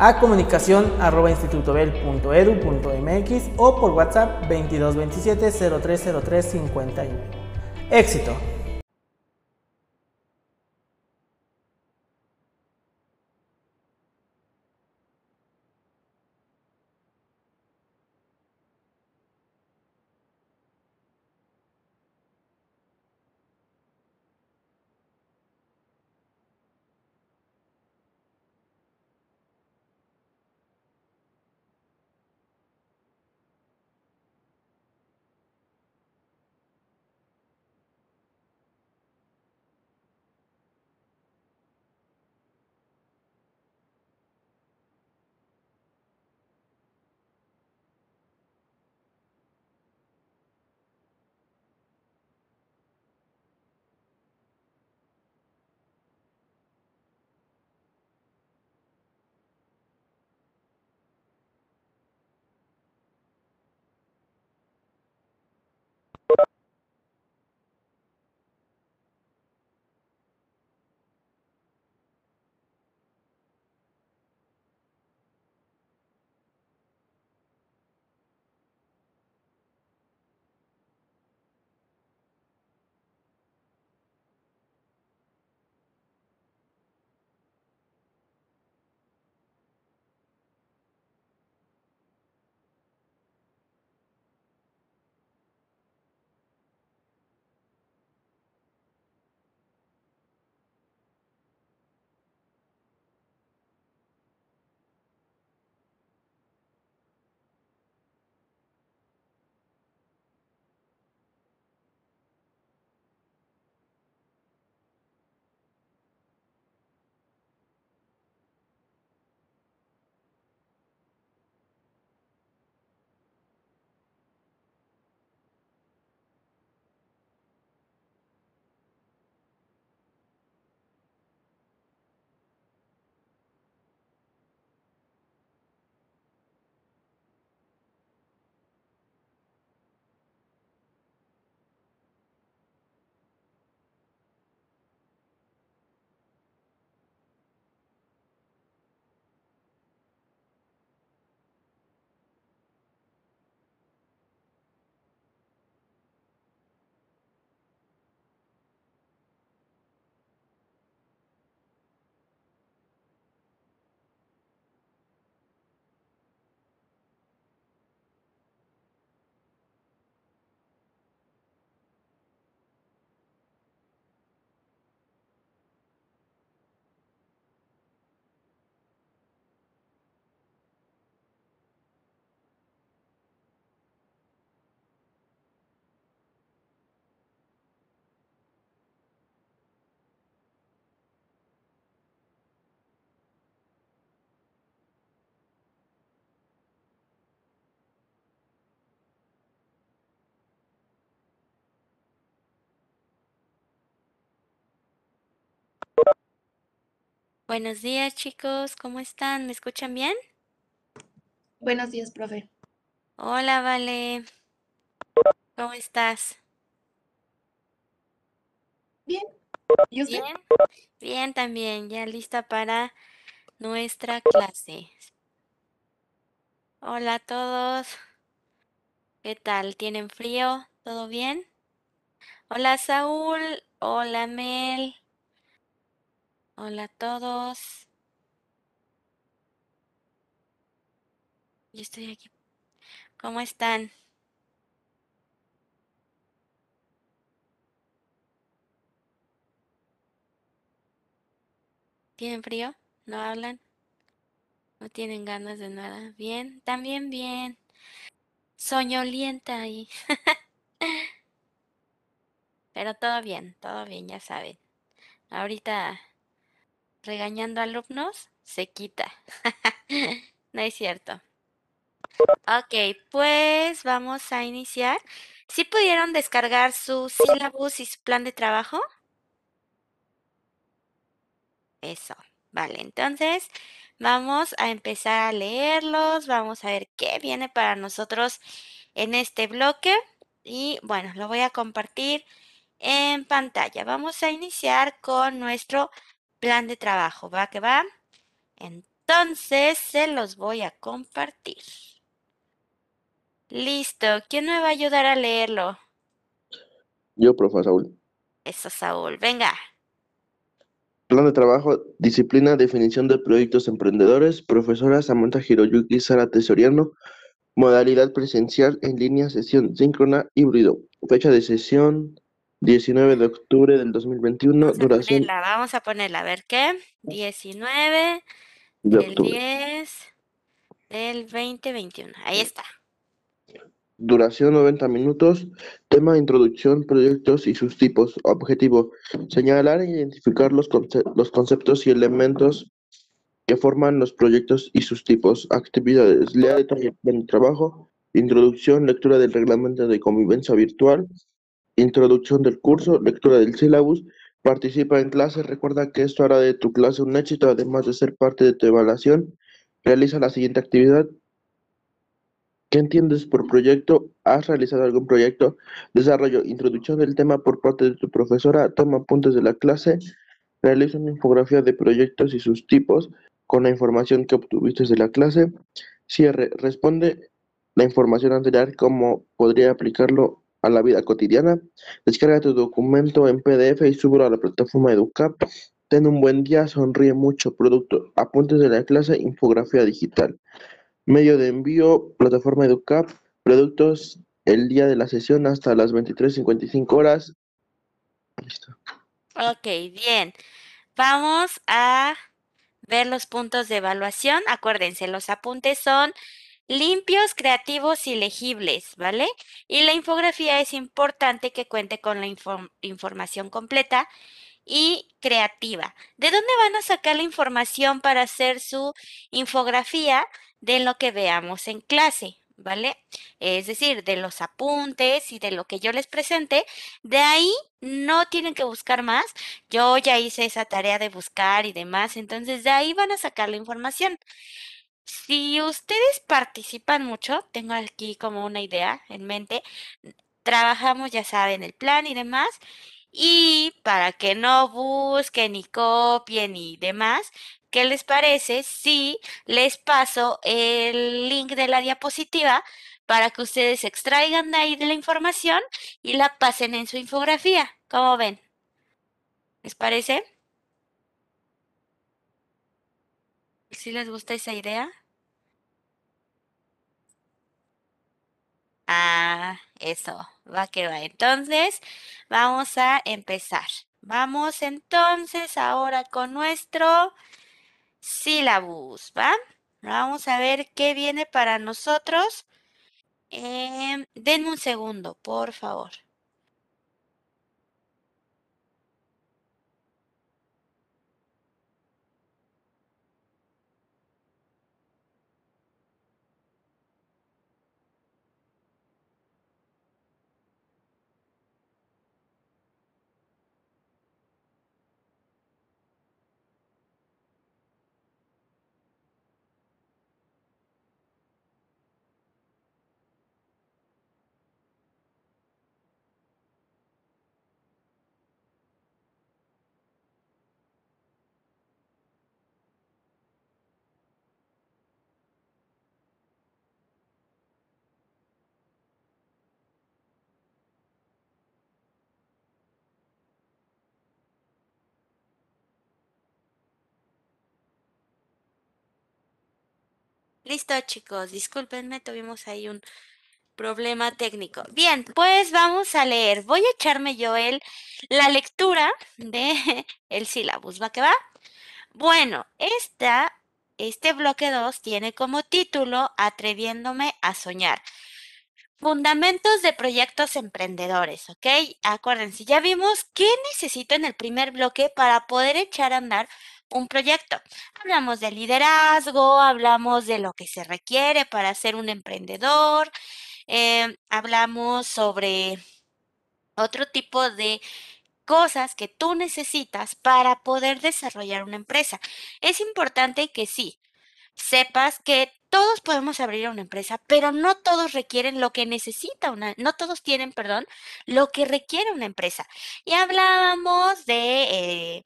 a comunicación arroba institutobel.edu.mx o por WhatsApp 2227 0303 51. Éxito. Buenos días, chicos. ¿Cómo están? ¿Me escuchan bien? Buenos días, profe. Hola, Vale. ¿Cómo estás? Bien. ¿Y usted? Bien. Bien también. Ya lista para nuestra clase. Hola a todos. ¿Qué tal? ¿Tienen frío? ¿Todo bien? Hola, Saúl. Hola, Mel. Hola a todos. Yo estoy aquí. ¿Cómo están? ¿Tienen frío? ¿No hablan? ¿No tienen ganas de nada? Bien, también bien. Soñolienta ahí. Pero todo bien, todo bien, ya saben. Ahorita regañando alumnos se quita. No es cierto. Ok, pues vamos a iniciar. ¿Sí pudieron descargar su sílabus y su plan de trabajo? Eso, vale. Entonces, vamos a empezar a leerlos. Vamos a ver qué viene para nosotros en este bloque. Y bueno, lo voy a compartir en pantalla. Vamos a iniciar con nuestro plan de trabajo. ¿Va que va? Entonces, se los voy a compartir. Listo. ¿Quién me va a ayudar a leerlo? Yo, profe Saúl. Eso, Saúl. Venga. Plan de trabajo, disciplina, definición de proyectos emprendedores, profesora Samantha Hiroyuki Sara Tesoriano, modalidad presencial en línea, sesión síncrona, híbrido, fecha de sesión 19 de octubre del 2021, Vamos a duración ponerla, vamos a ponerla. A ver qué. 19 de del octubre. 10 del 2021. Ahí está. Duración 90 minutos. Tema introducción, proyectos y sus tipos. Objetivo, señalar e identificar los, conce- los conceptos y elementos que forman los proyectos y sus tipos. Actividades, lea detalle el plan de trabajo. Introducción, lectura del reglamento de convivencia virtual. Introducción del curso, lectura del sílabus. Participa en clase. Recuerda que esto hará de tu clase un éxito, además de ser parte de tu evaluación. Realiza la siguiente actividad. ¿Qué entiendes por proyecto? ¿Has realizado algún proyecto? Desarrollo, introducción del tema por parte de tu profesora, toma apuntes de la clase, realiza una infografía de proyectos y sus tipos con la información que obtuviste de la clase. Cierre, responde la información anterior cómo podría aplicarlo a la vida cotidiana. Descarga tu documento en PDF y súbelo a la plataforma EduCap. Ten un buen día, sonríe mucho. Producto, apuntes de la clase, infografía digital. Medio de envío, plataforma EduCap, productos el día de la sesión hasta las 23.55 horas. Listo. Ok, bien. Vamos a ver los puntos de evaluación. Acuérdense, los apuntes son limpios, creativos y legibles, ¿vale? Y la infografía es importante que cuente con la inform- información completa y creativa. ¿De dónde van a sacar la información para hacer su infografía de lo que veamos en clase? ¿Vale? Es decir, de los apuntes y de lo que yo les presente. De ahí no tienen que buscar más. Yo ya hice esa tarea de buscar y demás, entonces de ahí van a sacar la información. Si ustedes participan mucho, tengo aquí como una idea en mente, trabajamos, ya saben, el plan y demás, y para que no busquen ni copien y demás, ¿qué les parece si les paso el link de la diapositiva para que ustedes extraigan de ahí la información y la pasen en su infografía? ¿Cómo ven? ¿Les parece? ¿Sí les gusta esa idea? Ah, eso, va que va. Entonces, vamos a empezar. Vamos entonces ahora con nuestro sílabus, ¿va? Vamos a ver qué viene para nosotros. Em, denme un segundo, por favor. Listo, chicos, discúlpenme, tuvimos ahí un problema técnico. Bien, pues vamos a leer. Voy a echarme yo el, la lectura de el sílabus, ¿va que va? Bueno, esta, este bloque 2 tiene como título Atreviéndome a soñar. Fundamentos de proyectos emprendedores, ¿ok? Acuérdense, ya vimos qué necesito en el primer bloque para poder echar a andar un proyecto. Hablamos de liderazgo, hablamos de lo que se requiere para ser un emprendedor, eh, hablamos sobre otro tipo de cosas que tú necesitas para poder desarrollar una empresa. Es importante que sí, sepas que todos podemos abrir una empresa, pero no todos requieren lo que necesita una, no todos tienen, perdón, lo que requiere una empresa. Y hablábamos de, eh,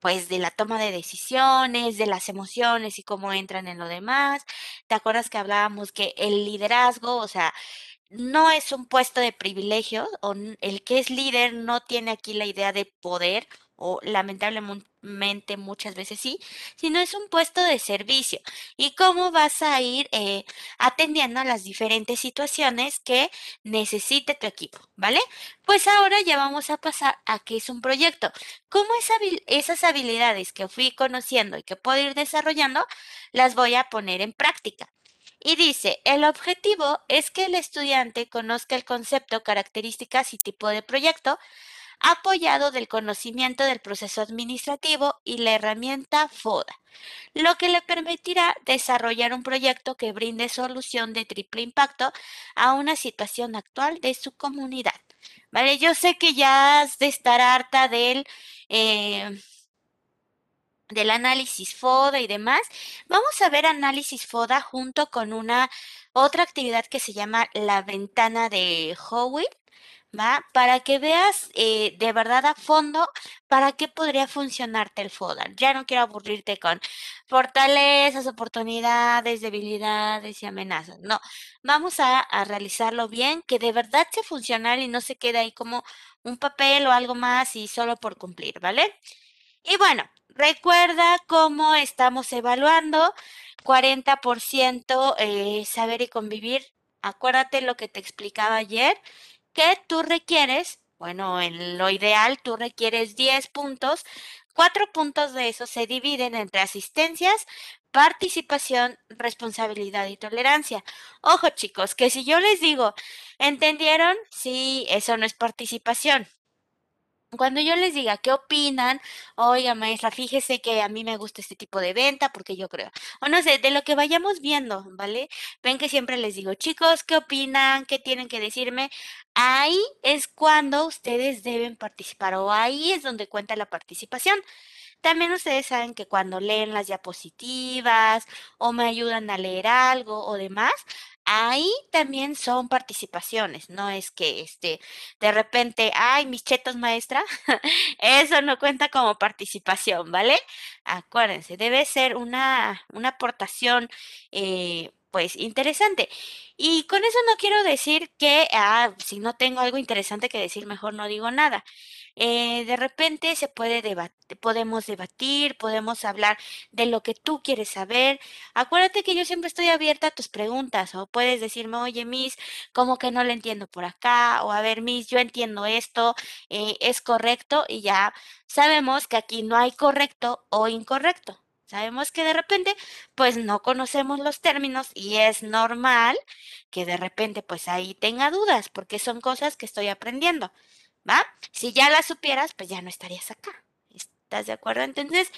pues, de la toma de decisiones, de las emociones y cómo entran en lo demás. ¿Te acuerdas que hablábamos que el liderazgo, o sea, no es un puesto de privilegio, o el que es líder no tiene aquí la idea de poder, o lamentablemente muchas veces sí, sino es un puesto de servicio. Y cómo vas a ir eh, atendiendo a las diferentes situaciones que necesite tu equipo, ¿vale? Pues ahora ya vamos a pasar a qué es un proyecto. ¿Cómo esas habilidades que fui conociendo y que puedo ir desarrollando, las voy a poner en práctica? Y dice, el objetivo es que el estudiante conozca el concepto, características y tipo de proyecto, apoyado del conocimiento del proceso administrativo y la herramienta FODA, lo que le permitirá desarrollar un proyecto que brinde solución de triple impacto a una situación actual de su comunidad. Vale, yo sé que ya has de estar harta del... Eh, del análisis FODA y demás, vamos a ver análisis FODA junto con una otra actividad que se llama la ventana de Howitt, Para que veas eh, de verdad a fondo para qué podría funcionarte el FODA. Ya no quiero aburrirte con fortalezas, oportunidades, debilidades y amenazas. No, vamos a, a realizarlo bien, que de verdad sea funcional y no se quede ahí como un papel o algo más y solo por cumplir, ¿vale? Y bueno, Recuerda cómo estamos evaluando 40% eh, saber y convivir. Acuérdate lo que te explicaba ayer, que tú requieres, bueno, en lo ideal tú requieres 10 puntos. Cuatro puntos de esos se dividen entre asistencias, participación, responsabilidad y tolerancia. Ojo chicos, que si yo les digo, ¿entendieron? Sí, eso no es participación. Cuando yo les diga qué opinan, oiga maestra, fíjese que a mí me gusta este tipo de venta porque yo creo, o no sé, de lo que vayamos viendo, ¿vale? Ven que siempre les digo, chicos, ¿qué opinan? ¿Qué tienen que decirme? Ahí es cuando ustedes deben participar o ahí es donde cuenta la participación. También ustedes saben que cuando leen las diapositivas o me ayudan a leer algo o demás, ahí también son participaciones, no es que este de repente, ay, mis chetos maestra, eso no cuenta como participación, ¿vale? Acuérdense, debe ser una, una aportación eh, pues interesante. Y con eso no quiero decir que, ah, si no tengo algo interesante que decir, mejor no digo nada. Eh, de repente se puede debatir, podemos debatir, podemos hablar de lo que tú quieres saber. Acuérdate que yo siempre estoy abierta a tus preguntas o puedes decirme, oye, Miss, como que no le entiendo por acá? O a ver, Miss, yo entiendo esto, eh, es correcto y ya sabemos que aquí no hay correcto o incorrecto. Sabemos que de repente, pues no conocemos los términos y es normal que de repente, pues ahí tenga dudas, porque son cosas que estoy aprendiendo, ¿va? Si ya las supieras, pues ya no estarías acá. ¿Estás de acuerdo? Entonces,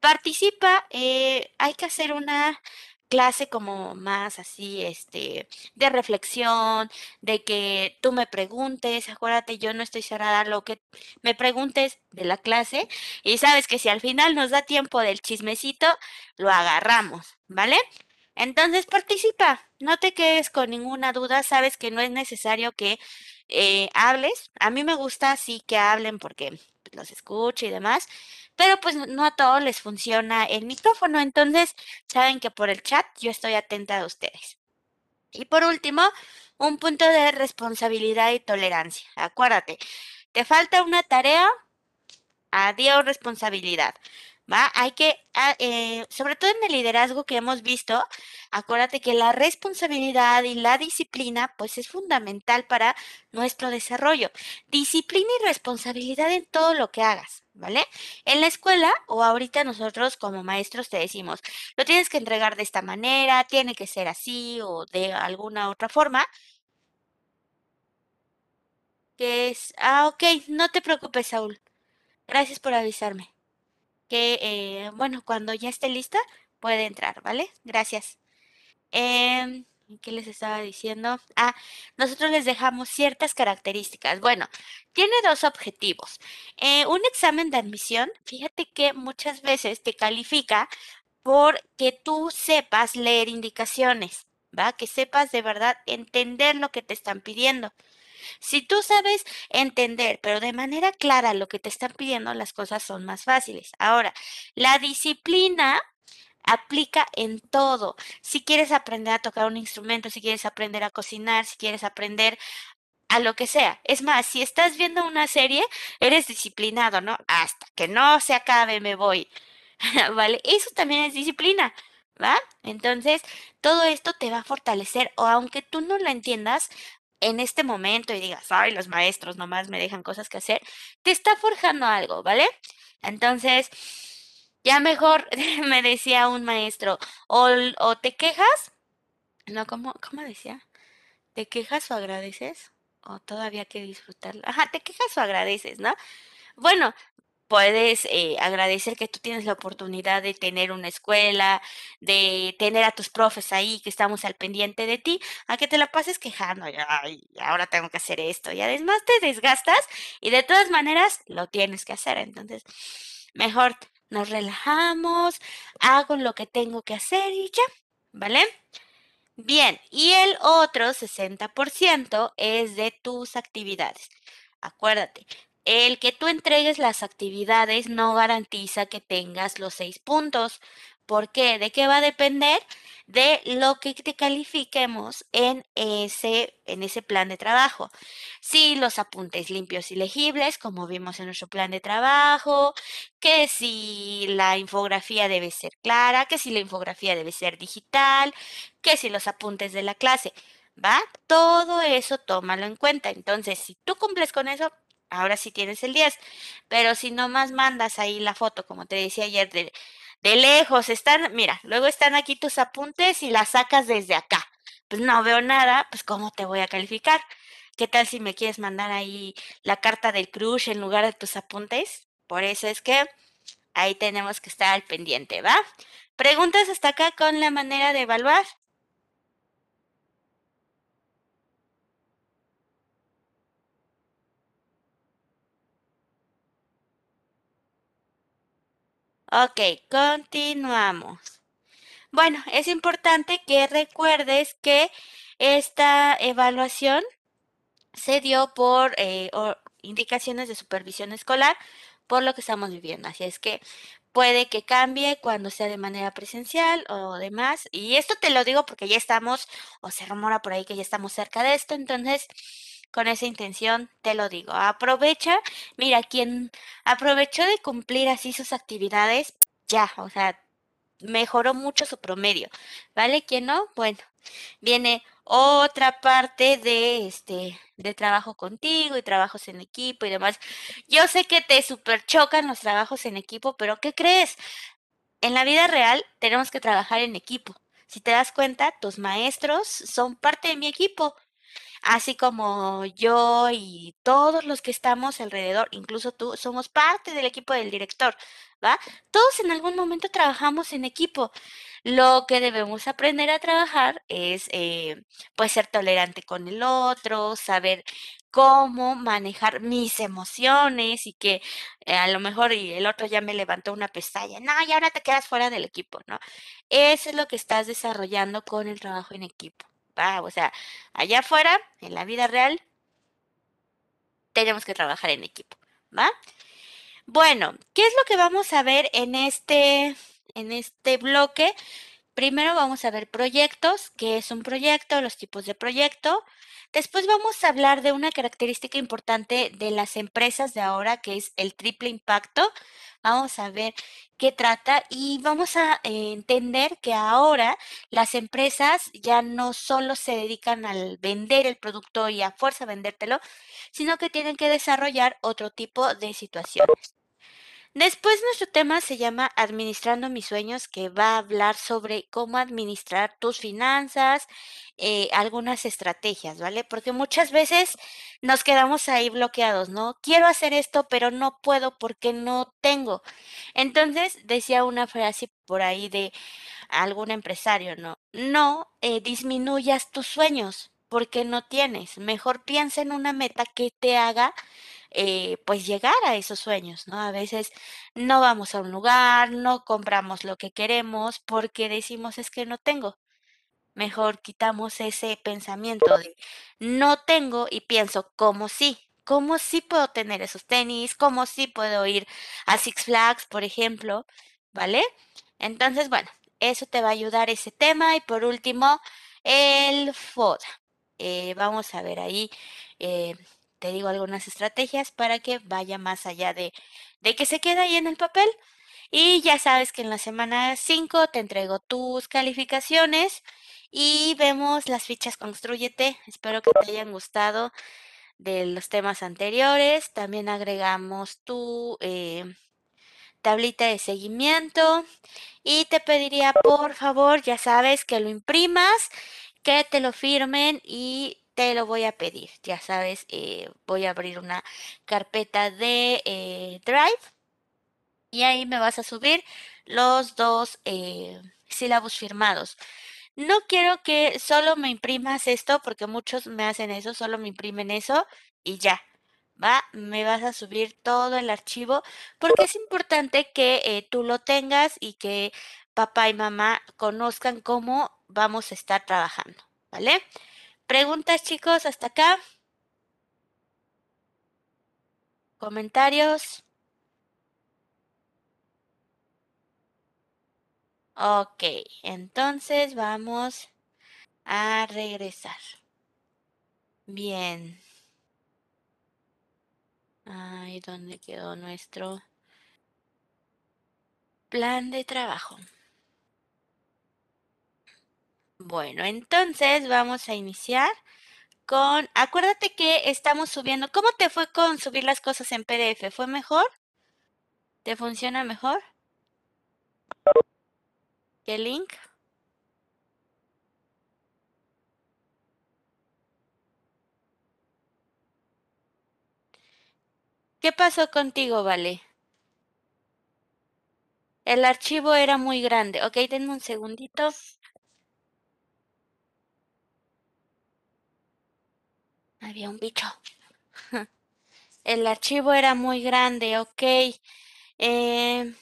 participa, eh, hay que hacer una clase como más así, este, de reflexión, de que tú me preguntes, acuérdate, yo no estoy cerrada a lo que me preguntes de la clase y sabes que si al final nos da tiempo del chismecito, lo agarramos, ¿vale? Entonces participa, no te quedes con ninguna duda, sabes que no es necesario que eh, hables. A mí me gusta así que hablen porque los escucho y demás, pero pues no a todos les funciona el micrófono, entonces saben que por el chat yo estoy atenta a ustedes. Y por último, un punto de responsabilidad y tolerancia. Acuérdate, te falta una tarea, adiós responsabilidad. ¿Va? Hay que, ah, eh, sobre todo en el liderazgo que hemos visto, acuérdate que la responsabilidad y la disciplina, pues es fundamental para nuestro desarrollo. Disciplina y responsabilidad en todo lo que hagas. ¿Vale? En la escuela o ahorita nosotros como maestros te decimos, lo tienes que entregar de esta manera, tiene que ser así o de alguna otra forma. Que es, ah, ok, no te preocupes, Saúl. Gracias por avisarme. Que, eh, bueno, cuando ya esté lista, puede entrar, ¿vale? Gracias. Em, ¿qué les estaba diciendo? Ah, nosotros les dejamos ciertas características. Bueno, tiene dos objetivos. Eh, un examen de admisión, fíjate que muchas veces te califica porque tú sepas leer indicaciones, ¿va? Que sepas de verdad entender lo que te están pidiendo. Si tú sabes entender, pero de manera clara lo que te están pidiendo, las cosas son más fáciles. Ahora, la disciplina aplica en todo. Si quieres aprender a tocar un instrumento, si quieres aprender a cocinar, si quieres aprender a lo que sea. Es más, si estás viendo una serie, eres disciplinado, ¿no? Hasta que no se acabe me voy. ¿Vale? Eso también es disciplina. ¿Va? Entonces, todo esto te va a fortalecer o aunque tú no lo entiendas en este momento y digas, ay, los maestros nomás me dejan cosas que hacer, te está forjando algo, ¿vale? Entonces, ya mejor me decía un maestro, o, o te quejas, no, ¿cómo, ¿cómo decía? ¿Te quejas o agradeces? O todavía hay que disfrutarlo. Ajá, te quejas o agradeces, ¿no? Bueno, puedes eh, agradecer que tú tienes la oportunidad de tener una escuela, de tener a tus profes ahí que estamos al pendiente de ti, a que te la pases quejando, "Ay, ahora tengo que hacer esto, y además te desgastas y de todas maneras lo tienes que hacer, entonces mejor nos relajamos, hago lo que tengo que hacer y ya, ¿vale? Bien, y el otro 60% es de tus actividades. Acuérdate, el que tú entregues las actividades no garantiza que tengas los seis puntos. ¿Por qué? ¿De qué va a depender? De lo que te califiquemos en ese, en ese plan de trabajo. Si los apuntes limpios y legibles, como vimos en nuestro plan de trabajo, que si la infografía debe ser clara, que si la infografía debe ser digital, que si los apuntes de la clase, ¿va? Todo eso tómalo en cuenta. Entonces, si tú cumples con eso, ahora sí tienes el 10. Pero si nomás mandas ahí la foto, como te decía ayer, de, de lejos, están, mira, luego están aquí tus apuntes y las sacas desde acá. Pues no veo nada, pues ¿cómo te voy a calificar? ¿Qué tal si me quieres mandar ahí la carta del crush en lugar de tus apuntes? Por eso es que ahí tenemos que estar al pendiente, ¿va? Preguntas hasta acá con la manera de evaluar. Ok, continuamos. Bueno, es importante que recuerdes que esta evaluación se dio por eh, indicaciones de supervisión escolar por lo que estamos viviendo. Así es que puede que cambie cuando sea de manera presencial o demás. Y esto te lo digo porque ya estamos, o se rumora por ahí que ya estamos cerca de esto. Entonces, con esa intención te lo digo. Aprovecha, mira, quien aprovechó de cumplir así sus actividades, ya, o sea, mejoró mucho su promedio. ¿Vale? ¿Quién no? Bueno, viene otra parte de este de trabajo contigo y trabajos en equipo y demás. Yo sé que te super chocan los trabajos en equipo, pero ¿qué crees? En la vida real tenemos que trabajar en equipo. Si te das cuenta, tus maestros son parte de mi equipo, así como yo y todos los que estamos alrededor, incluso tú, somos parte del equipo del director, ¿va? Todos en algún momento trabajamos en equipo. Lo que debemos aprender a trabajar es, eh, pues, ser tolerante con el otro, saber cómo manejar mis emociones y que eh, a lo mejor el otro ya me levantó una pestaña, no, y ahora te quedas fuera del equipo, ¿no? Eso es lo que estás desarrollando con el trabajo en equipo, O sea, allá afuera, en la vida real, tenemos que trabajar en equipo, ¿va? Bueno, ¿qué es lo que vamos a ver en este, en este bloque? Primero vamos a ver proyectos, qué es un proyecto, los tipos de proyecto. Después vamos a hablar de una característica importante de las empresas de ahora, que es el triple impacto. Vamos a ver qué trata y vamos a eh, entender que ahora las empresas ya no solo se dedican al vender el producto y a fuerza vendértelo, sino que tienen que desarrollar otro tipo de situaciones. Después nuestro tema se llama Administrando mis sueños, que va a hablar sobre cómo administrar tus finanzas, eh, algunas estrategias, ¿vale? Porque muchas veces nos quedamos ahí bloqueados, ¿no? Quiero hacer esto, pero no puedo porque no tengo. Entonces, decía una frase por ahí de algún empresario, ¿no? No eh, disminuyas tus sueños porque no tienes. Mejor piensa en una meta que te haga eh, pues llegar a esos sueños, ¿no? A veces no vamos a un lugar, no compramos lo que queremos porque decimos es que no tengo. Mejor quitamos ese pensamiento de no tengo y pienso como sí, cómo sí puedo tener esos tenis, cómo sí puedo ir a Six Flags, por ejemplo, ¿vale? Entonces, bueno, eso te va a ayudar ese tema y por último, el FODA. Eh, vamos a ver ahí eh, te digo algunas estrategias para que vaya más allá de, de que se quede ahí en el papel. Y ya sabes que en la semana 5 te entrego tus calificaciones y vemos las fichas Construyete. Espero que te hayan gustado de los temas anteriores. También agregamos tu eh, tablita de seguimiento y te pediría por favor, ya sabes, que lo imprimas, que te lo firmen y te lo voy a pedir. Ya sabes, eh, voy a abrir una carpeta de eh, Drive y ahí me vas a subir los dos eh, sílabos firmados. No quiero que solo me imprimas esto porque muchos me hacen eso, solo me imprimen eso y ya. Va, me vas a subir todo el archivo porque es importante que tú lo tengas y que papá y mamá conozcan cómo vamos a estar trabajando, ¿vale? ¿Preguntas, chicos, hasta acá? ¿Comentarios? Ok, entonces vamos a regresar. Bien. Ay, ¿dónde quedó nuestro plan de trabajo? Bueno, entonces vamos a iniciar con, acuérdate que estamos subiendo, ¿cómo te fue con subir las cosas en PDF? ¿Fue mejor? ¿Te funciona mejor? ¿Qué link? ¿Qué pasó contigo, Vale? El archivo era muy grande. Ok, denme un segundito. Había un bicho. El archivo era muy grande, ok. Eh,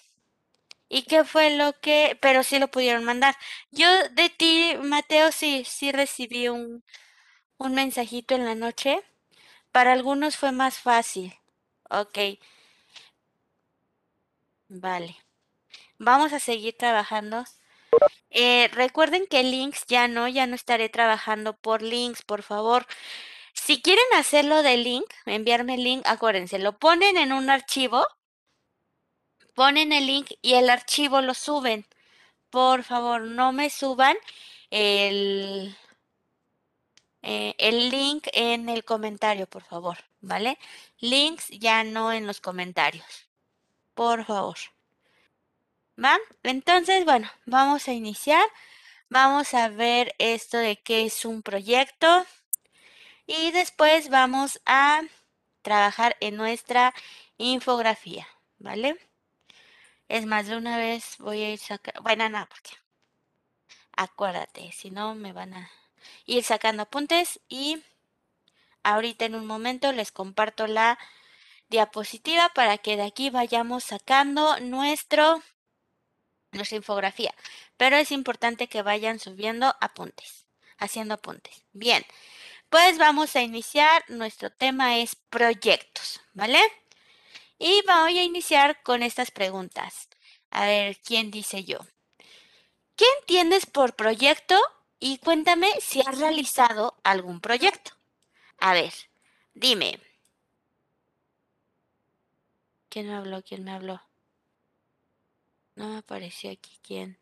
¿Y qué fue lo que...? Pero sí lo pudieron mandar. Yo de ti, Mateo, sí, sí recibí un, un mensajito en la noche. Para algunos fue más fácil. Ok. Vale. Vamos a seguir trabajando. Eh, recuerden que links ya no, ya no estaré trabajando por links, por favor. Si quieren hacerlo de link, enviarme el link, acuérdense, lo ponen en un archivo, ponen el link y el archivo lo suben. Por favor, no me suban el, eh, el link en el comentario, por favor, ¿vale? Links ya no en los comentarios. Por favor. ¿Va? Entonces, bueno, vamos a iniciar. Vamos a ver esto de qué es un proyecto. Y después vamos a trabajar en nuestra infografía, ¿vale? Es más, de una vez voy a ir sacando, bueno, nada, porque acuérdate, si no me van a ir sacando apuntes y ahorita en un momento les comparto la diapositiva para que de aquí vayamos sacando nuestro nuestra infografía. Pero es importante que vayan subiendo apuntes, haciendo apuntes. Bien, pues vamos a iniciar, nuestro tema es proyectos, ¿vale? Y voy a iniciar con estas preguntas. A ver, ¿quién dice yo? ¿Qué entiendes por proyecto? Y cuéntame si has realizado algún proyecto. A ver, dime. ¿Quién me habló? ¿Quién me habló? No me apareció aquí quién.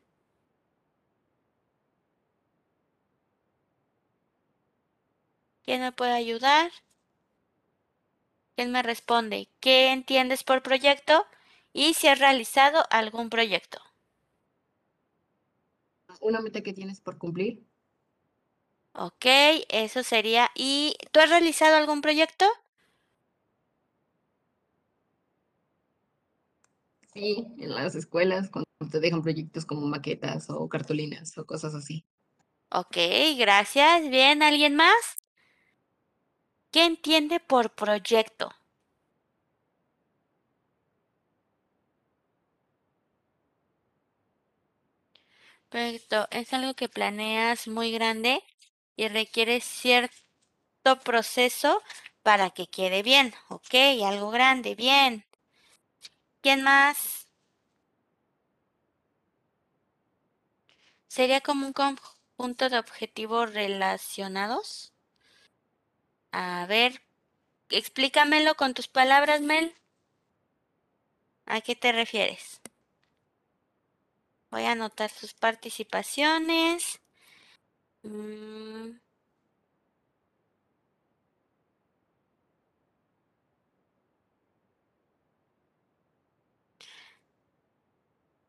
¿Quién me puede ayudar? ¿Quién me responde? ¿Qué entiendes por proyecto? y si has realizado algún proyecto. Una meta que tienes por cumplir. Ok, eso sería. ¿Y tú has realizado algún proyecto? Sí, en las escuelas, cuando te dejan proyectos como maquetas o cartulinas o cosas así. Ok, gracias. Bien, ¿alguien más? ¿Qué entiende por proyecto? Proyecto es algo que planeas muy grande y requiere cierto proceso para que quede bien. Ok, algo grande, bien. ¿Quién más? ¿Sería como un conjunto de objetivos relacionados? A ver, explícamelo con tus palabras, Mel. ¿A qué te refieres? Voy a anotar sus participaciones. Mm.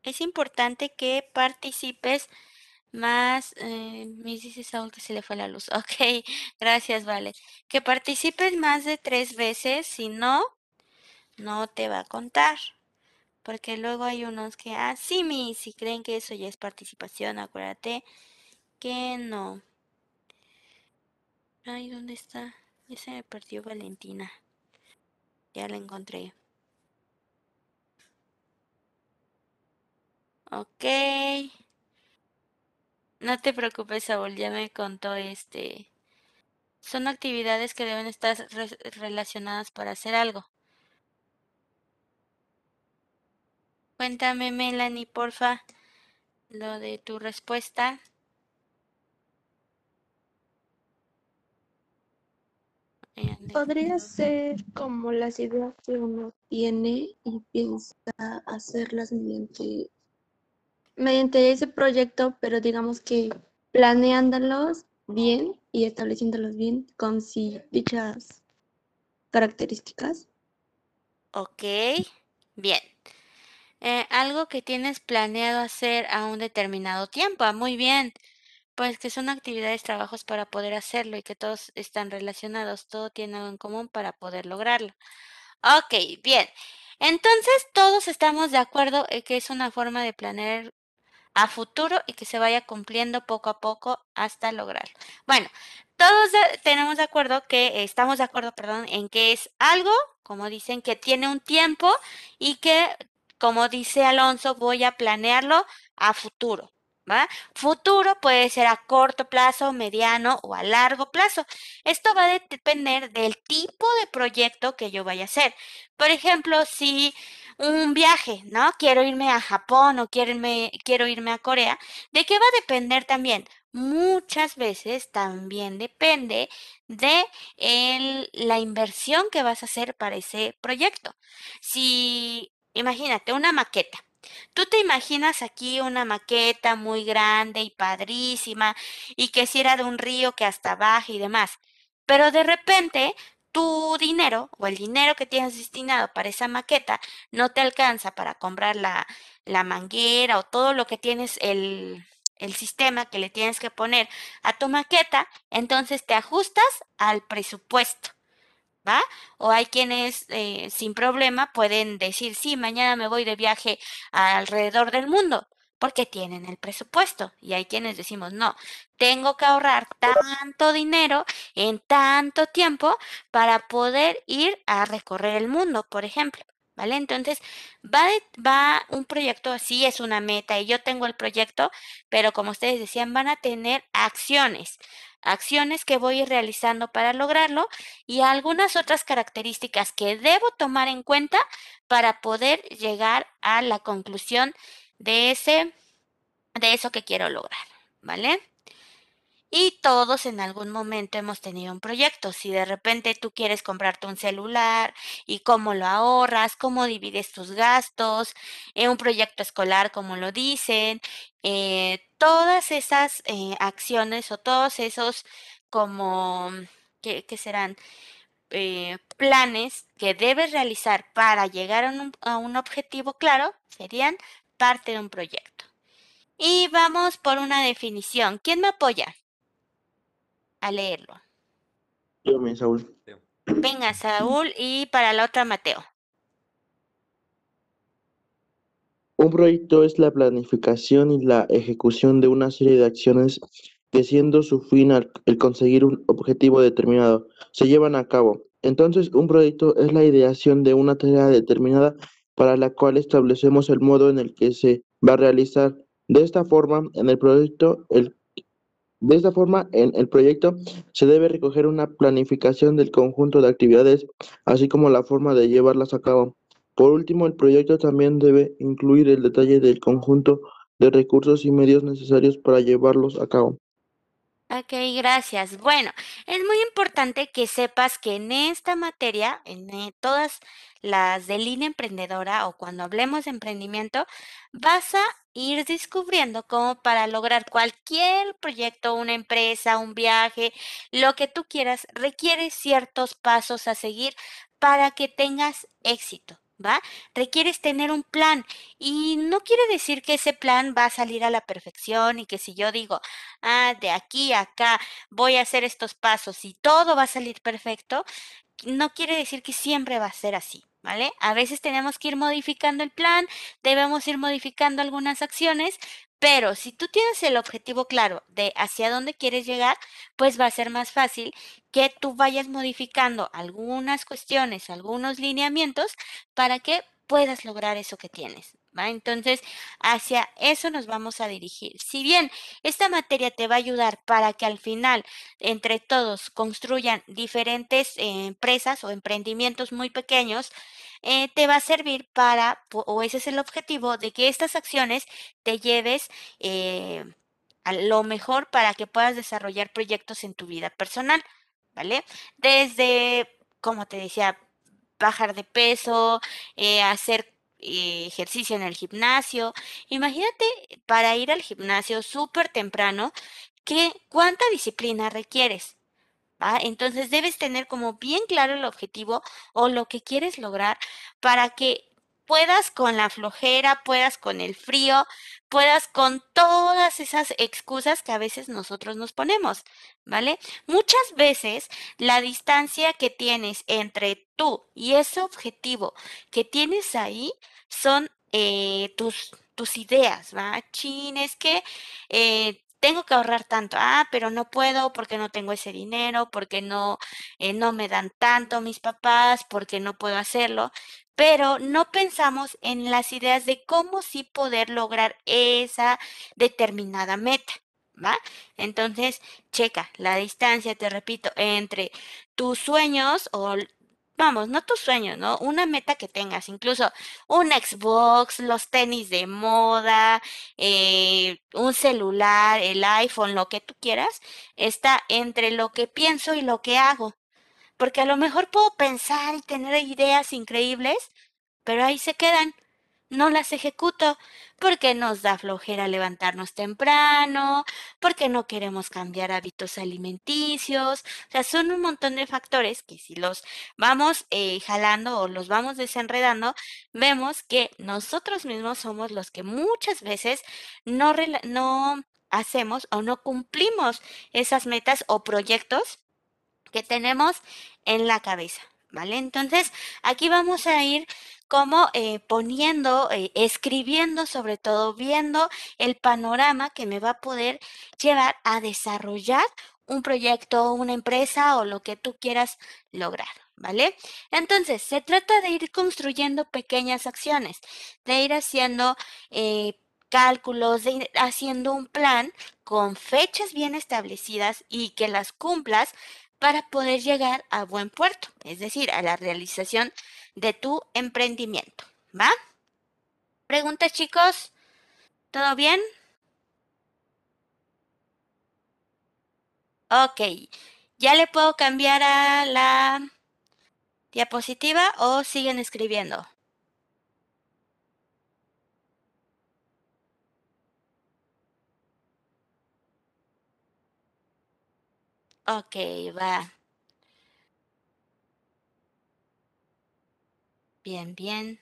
Es importante que participes más, eh, me dice Saúl que se le fue la luz. Ok, gracias, vale. Que participes más de tres veces, si no, no te va a contar. Porque luego hay unos que, ah, sí, mi, si creen que eso ya es participación, acuérdate que no. Ay, ¿dónde está? Ya se me perdió Valentina. Ya la encontré. Ok. No te preocupes, Saúl, ya me contó este. Son actividades que deben estar re- relacionadas para hacer algo. Cuéntame, Melanie, porfa, lo de tu respuesta. Eh, Podría ser como las ideas que uno tiene y piensa hacerlas mediante, mediante ese proyecto, pero digamos que planeándolos bien y estableciéndolos bien con sí dichas características. Ok, bien. Eh, algo que tienes planeado hacer a un determinado tiempo. ah, Muy bien. Pues que son actividades, trabajos para poder hacerlo y que todos están relacionados, todo tiene algo en común para poder lograrlo. Ok, bien. Entonces todos estamos de acuerdo en que es una forma de planear a futuro y que se vaya cumpliendo poco a poco hasta lograrlo. Bueno, todos tenemos de acuerdo que estamos de acuerdo, perdón, en que es algo, como dicen, que tiene un tiempo y que, como dice Alonso, voy a planearlo a futuro. ¿Va? Futuro puede ser a corto plazo, mediano o a largo plazo. Esto va a depender del tipo de proyecto que yo vaya a hacer. Por ejemplo, si un viaje, ¿no? Quiero irme a Japón o quiero irme, quiero irme a Corea. ¿De qué va a depender también? Muchas veces también depende de la inversión que vas a hacer para ese proyecto. Si, imagínate, una maqueta. Tú te imaginas aquí una maqueta muy grande y padrísima y que si era de un río que hasta baja y demás. Pero de repente tu dinero o el dinero que tienes destinado para esa maqueta no te alcanza para comprar la, la manguera o todo lo que tienes, el, el sistema que le tienes que poner a tu maqueta, entonces te ajustas al presupuesto. ¿Va? O hay quienes eh, sin problema pueden decir, sí, mañana me voy de viaje alrededor del mundo, porque tienen el presupuesto. Y hay quienes decimos, no, tengo que ahorrar tanto dinero en tanto tiempo para poder ir a recorrer el mundo, por ejemplo. ¿Vale? Entonces, va, va un proyecto, sí es una meta y yo tengo el proyecto, pero como ustedes decían, van a tener acciones, acciones que voy a ir realizando para lograrlo y algunas otras características que debo tomar en cuenta para poder llegar a la conclusión de ese, de eso que quiero lograr, ¿vale? Y todos en algún momento hemos tenido un proyecto. Si de repente tú quieres comprarte un celular y cómo lo ahorras, cómo divides tus gastos, en un proyecto escolar, como lo dicen, eh, todas esas eh, acciones o todos esos como, ¿qué, serán? eh, planes que debes realizar para llegar a un, a un objetivo claro serían parte de un proyecto. Y vamos por una definición. ¿Quién me apoya a leerlo? Yo, mi Saúl. Venga, Saúl, y para la otra, Mateo. Un proyecto es la planificación y la ejecución de una serie de acciones que siendo su fin al- el conseguir un objetivo determinado, se llevan a cabo. Entonces, un proyecto es la ideación de una tarea determinada para la cual establecemos el modo en el que se va a realizar. De esta forma, en el proyecto, el de esta forma, en el proyecto se debe recoger una planificación del conjunto de actividades, así como la forma de llevarlas a cabo. Por último, el proyecto también debe incluir el detalle del conjunto de recursos y medios necesarios para llevarlos a cabo. Ok, gracias. Bueno, es muy importante que sepas que en esta materia, en eh, todas las de línea emprendedora o cuando hablemos de emprendimiento, vas a ir descubriendo cómo para lograr cualquier proyecto, una empresa, un viaje, lo que tú quieras, requiere ciertos pasos a seguir para que tengas éxito. ¿Va? Requieres tener un plan y no quiere decir que ese plan va a salir a la perfección y que si yo digo, ah, de aquí a acá voy a hacer estos pasos y todo va a salir perfecto, no quiere decir que siempre va a ser así, ¿vale? A veces tenemos que ir modificando el plan, debemos ir modificando algunas acciones, pero si tú tienes el objetivo claro de hacia dónde quieres llegar, pues va a ser más fácil que tú vayas modificando algunas cuestiones, algunos lineamientos para que puedas lograr eso que tienes, ¿va? Entonces, hacia eso nos vamos a dirigir. Si bien esta materia te va a ayudar para que al final entre todos construyan diferentes eh, empresas o emprendimientos muy pequeños, eh, te va a servir para, o ese es el objetivo, de que estas acciones te lleves eh, a lo mejor para que puedas desarrollar proyectos en tu vida personal, ¿vale? Desde, como te decía, bajar de peso, eh, hacer eh, ejercicio en el gimnasio. Imagínate para ir al gimnasio súper temprano, ¿qué, cuánta disciplina requieres? Entonces debes tener como bien claro el objetivo o lo que quieres lograr para que puedas con la flojera, puedas con el frío, puedas con todas esas excusas que a veces nosotros nos ponemos, ¿vale? Muchas veces la distancia que tienes entre tú y ese objetivo que tienes ahí son eh, tus, tus ideas, ¿va? Chin, es que eh, tengo que ahorrar tanto, ah, pero no puedo porque no tengo ese dinero, porque no, eh, no me dan tanto mis papás, porque no puedo hacerlo, pero no pensamos en las ideas de cómo sí poder lograr esa determinada meta, ¿va? Entonces, checa la distancia, te repito, entre tus sueños o vamos, no tus sueños, ¿no? Una meta que tengas, incluso un Xbox, los tenis de moda, eh, un celular, el iPhone, lo que tú quieras, está entre lo que pienso y lo que hago. Porque a lo mejor puedo pensar y tener ideas increíbles, pero ahí se quedan. No las ejecuto porque nos da flojera levantarnos temprano, porque no queremos cambiar hábitos alimenticios. O sea, son un montón de factores que si los vamos eh, jalando o los vamos desenredando, vemos que nosotros mismos somos los que muchas veces no, no hacemos o no cumplimos esas metas o proyectos que tenemos en la cabeza, ¿vale? Entonces, aquí vamos a ir como eh, poniendo, eh, escribiendo, sobre todo viendo el panorama que me va a poder llevar a desarrollar un proyecto, una empresa o lo que tú quieras lograr, ¿vale? Entonces, se trata de ir construyendo pequeñas acciones, de ir haciendo eh, cálculos, de ir haciendo un plan con fechas bien establecidas y que las cumplas para poder llegar a buen puerto, es decir, a la realización de tu emprendimiento. ¿Va? ¿Preguntas, chicos? ¿Todo bien? Ok. ¿Ya le puedo cambiar a la diapositiva o siguen escribiendo? Ok, va. Bien, bien.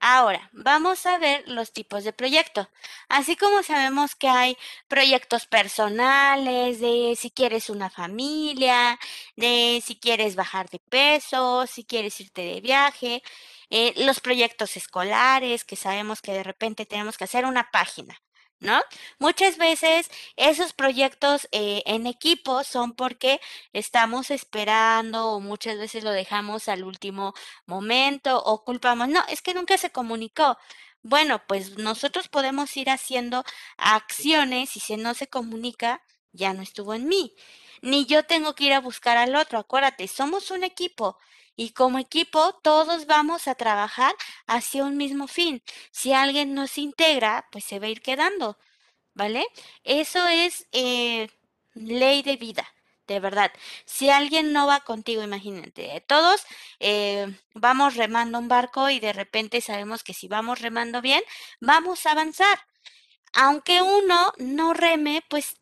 Ahora, vamos a ver los tipos de proyecto. Así como sabemos que hay proyectos personales, de si quieres una familia, de si quieres bajar de peso, si quieres irte de viaje, eh, los proyectos escolares, que sabemos que de repente tenemos que hacer una página. ¿No? Muchas veces esos proyectos eh, en equipo son porque estamos esperando o muchas veces lo dejamos al último momento o culpamos, no, es que nunca se comunicó. Bueno, pues nosotros podemos ir haciendo acciones y si no se comunica, ya no estuvo en mí. Ni yo tengo que ir a buscar al otro, acuérdate, somos un equipo. Y como equipo, todos vamos a trabajar hacia un mismo fin. Si alguien no se integra, pues se va a ir quedando, ¿vale? Eso es eh, ley de vida, de verdad. Si alguien no va contigo, imagínate, todos eh, vamos remando un barco y de repente sabemos que si vamos remando bien, vamos a avanzar. Aunque uno no reme, pues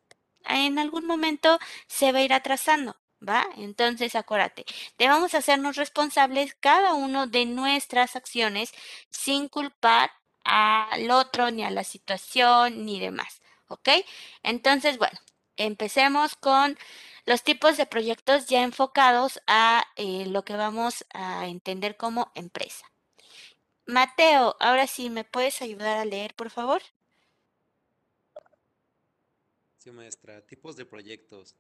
en algún momento se va a ir atrasando. ¿Va? Entonces, acuérdate, debemos hacernos responsables cada uno de nuestras acciones sin culpar al otro, ni a la situación, ni demás. ¿Ok? Entonces, bueno, empecemos con los tipos de proyectos ya enfocados a eh, lo que vamos a entender como empresa. Mateo, ahora sí, ¿me puedes ayudar a leer, por favor? Sí, maestra. Tipos de proyectos.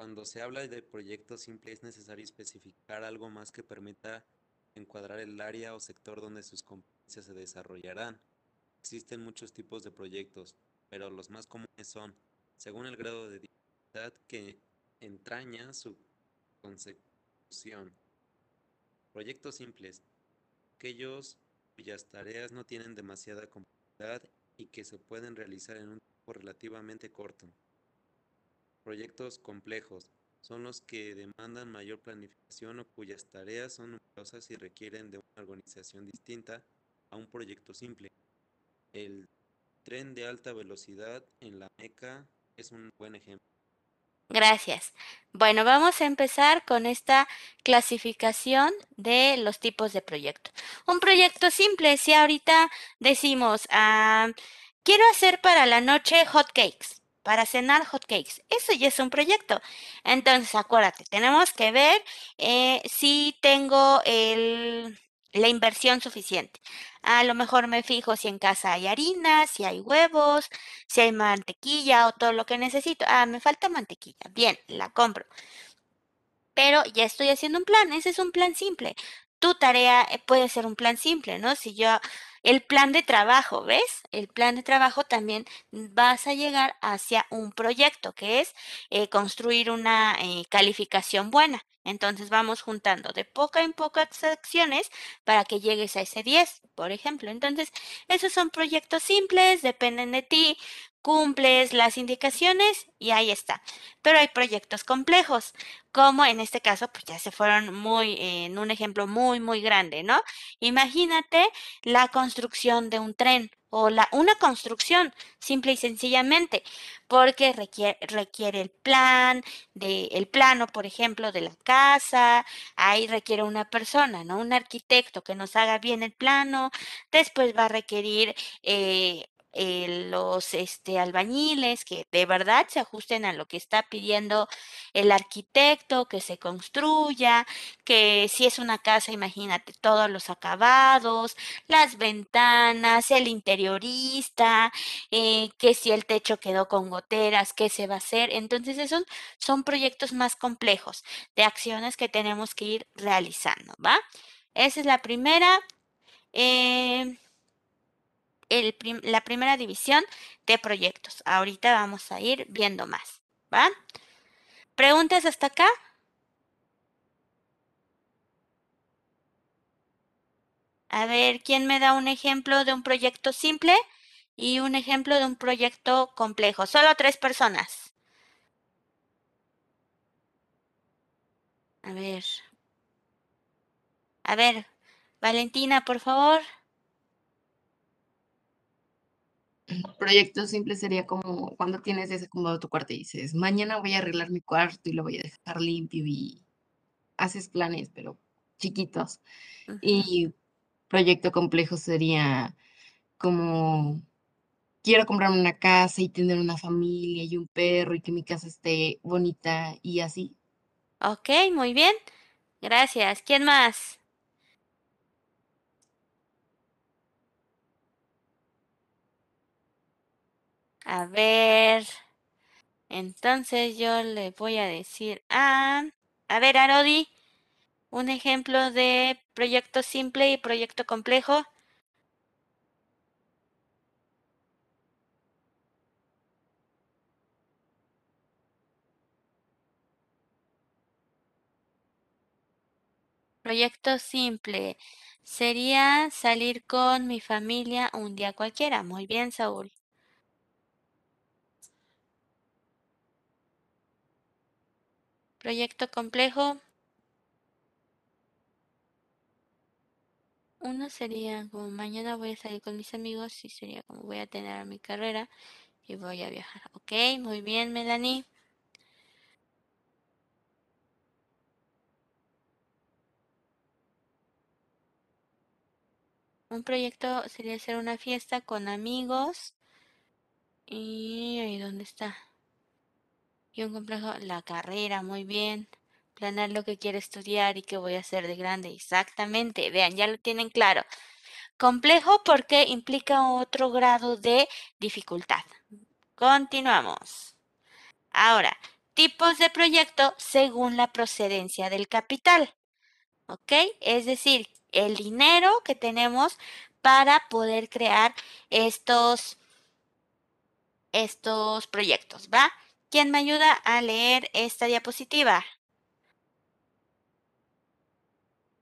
Cuando se habla de proyectos simples es necesario especificar algo más que permita encuadrar el área o sector donde sus competencias se desarrollarán. Existen muchos tipos de proyectos, pero los más comunes son, según el grado de dificultad que entraña su consecución. Proyectos simples, aquellos cuyas tareas no tienen demasiada complejidad y que se pueden realizar en un tiempo relativamente corto. Proyectos complejos son los que demandan mayor planificación o cuyas tareas son numerosas y requieren de una organización distinta a un proyecto simple. El tren de alta velocidad en la Meca es un buen ejemplo. Gracias. Bueno, vamos a empezar con esta clasificación de los tipos de proyectos. Un proyecto simple, si ahorita decimos, ah, quiero hacer para la noche hot cakes para cenar hotcakes. Eso ya es un proyecto. Entonces, acuérdate, tenemos que ver eh, si tengo la inversión suficiente. A lo mejor me fijo si en casa hay harina, si hay huevos, si hay mantequilla o todo lo que necesito. Ah, me falta mantequilla. Bien, la compro. Pero ya estoy haciendo un plan. Ese es un plan simple. Tu tarea eh, puede ser un plan simple, ¿no? Si yo el plan de trabajo, ¿ves? El plan de trabajo también vas a llegar hacia un proyecto que es eh, construir una eh, calificación buena. Entonces vamos juntando de poca en pocas acciones para que llegues a ese 10, por ejemplo. Entonces, esos son proyectos simples, dependen de ti, cumples las indicaciones y ahí está. Pero hay proyectos complejos, como en este caso, pues ya se fueron muy, en un ejemplo muy, muy grande, ¿no? Imagínate la construcción de un tren o la, una construcción, simple y sencillamente, porque requiere, requiere el plan, de, el plano, por ejemplo, de la casa, ahí requiere una persona, ¿no? Un arquitecto que nos haga bien el plano, después va a requerir eh, eh, los este, albañiles que de verdad se ajusten a lo que está pidiendo el arquitecto, que se construya, que si es una casa, imagínate todos los acabados, las ventanas, el interiorista, eh, que si el techo quedó con goteras, qué se va a hacer. Entonces esos son proyectos más complejos de acciones que tenemos que ir realizando, ¿va? Esa es la primera. Eh, la primera división de proyectos. Ahorita vamos a ir viendo más. ¿Va? ¿Preguntas hasta acá? A ver, ¿quién me da un ejemplo de un proyecto simple y un ejemplo de un proyecto complejo? Solo tres personas. A ver. A ver, Valentina, por favor. Proyecto simple sería como cuando tienes desacomodado tu cuarto y dices, mañana voy a arreglar mi cuarto y lo voy a dejar limpio y haces planes, pero chiquitos. Y proyecto complejo sería como quiero comprarme una casa y tener una familia y un perro y que mi casa esté bonita y así. Ok, muy bien. Gracias. ¿Quién más? A ver. Entonces yo le voy a decir a... A ver, Arodi, un ejemplo de proyecto simple y proyecto complejo. Proyecto simple sería salir con mi familia un día cualquiera. Muy bien, Saúl. Proyecto complejo. Uno sería como mañana voy a salir con mis amigos y sería como voy a tener mi carrera y voy a viajar. Ok, muy bien, Melanie. Un proyecto sería hacer una fiesta con amigos. Y ahí dónde está. Y un complejo, la carrera, muy bien. Planear lo que quiero estudiar y qué voy a hacer de grande. Exactamente. Vean, ya lo tienen claro. Complejo porque implica otro grado de dificultad. Continuamos. Ahora, tipos de proyecto según la procedencia del capital. ¿Ok? Es decir, el dinero que tenemos para poder crear estos, estos proyectos, ¿va? ¿Quién me ayuda a leer esta diapositiva?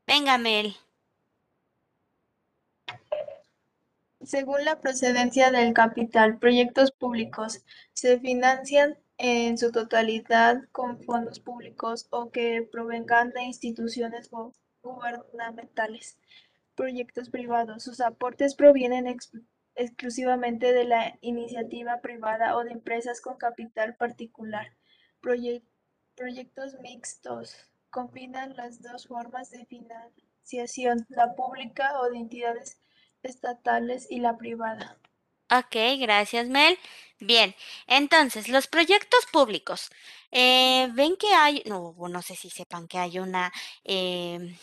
Venga, Mel. Según la procedencia del capital, proyectos públicos se financian en su totalidad con fondos públicos o que provengan de instituciones gu- gubernamentales. Proyectos privados. Sus aportes provienen exclusivamente de la iniciativa privada o de empresas con capital particular. Proye- proyectos mixtos. Combinan las dos formas de financiación, la pública o de entidades estatales y la privada. Ok, gracias, Mel. Bien, entonces, los proyectos públicos. Eh, ven que hay, no, no sé si sepan que hay una, em,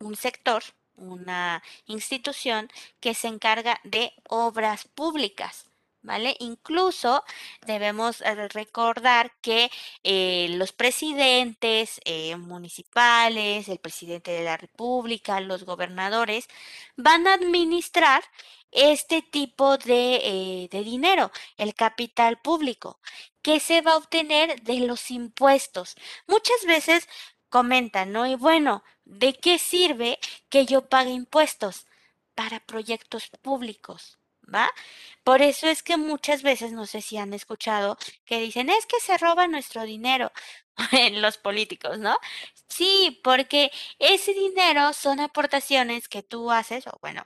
un sector, una institución que se encarga de obras públicas, ¿vale? Incluso debemos eh, recordar que eh, los presidentes eh, municipales, el presidente de la República, los gobernadores, van a administrar este tipo de, de dinero, el capital público, que se va a obtener de los impuestos. Muchas veces comentan, ¿no? Y bueno, ¿de qué sirve que yo pague impuestos? Para proyectos públicos, ¿va? Por eso es que muchas veces, no sé si han escuchado, que dicen, es que se roba nuestro dinero en los políticos, ¿no? Sí, porque ese dinero son aportaciones que tú haces, o bueno,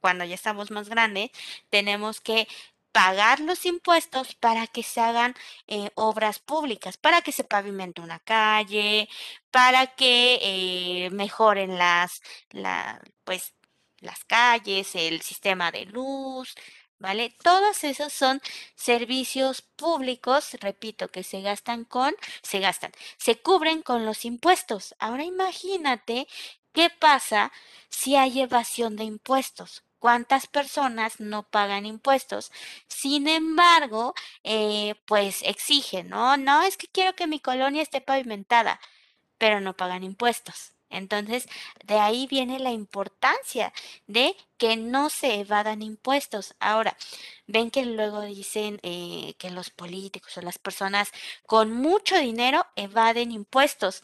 cuando ya estamos más grandes, tenemos que pagar los impuestos para que se hagan eh, obras públicas, para que se pavimente una calle, para que eh, mejoren las, la, pues, las calles, el sistema de luz, ¿vale? Todos esos son servicios públicos, repito, que se gastan con, se gastan, se cubren con los impuestos. Ahora imagínate qué pasa si hay evasión de impuestos. ¿Cuántas personas no pagan impuestos? Sin embargo, eh, pues exigen, ¿no? No, es que quiero que mi colonia esté pavimentada, pero no pagan impuestos. Entonces, de ahí viene la importancia de que no se evadan impuestos. Ahora, ven que luego dicen eh, que los políticos o las personas con mucho dinero evaden impuestos.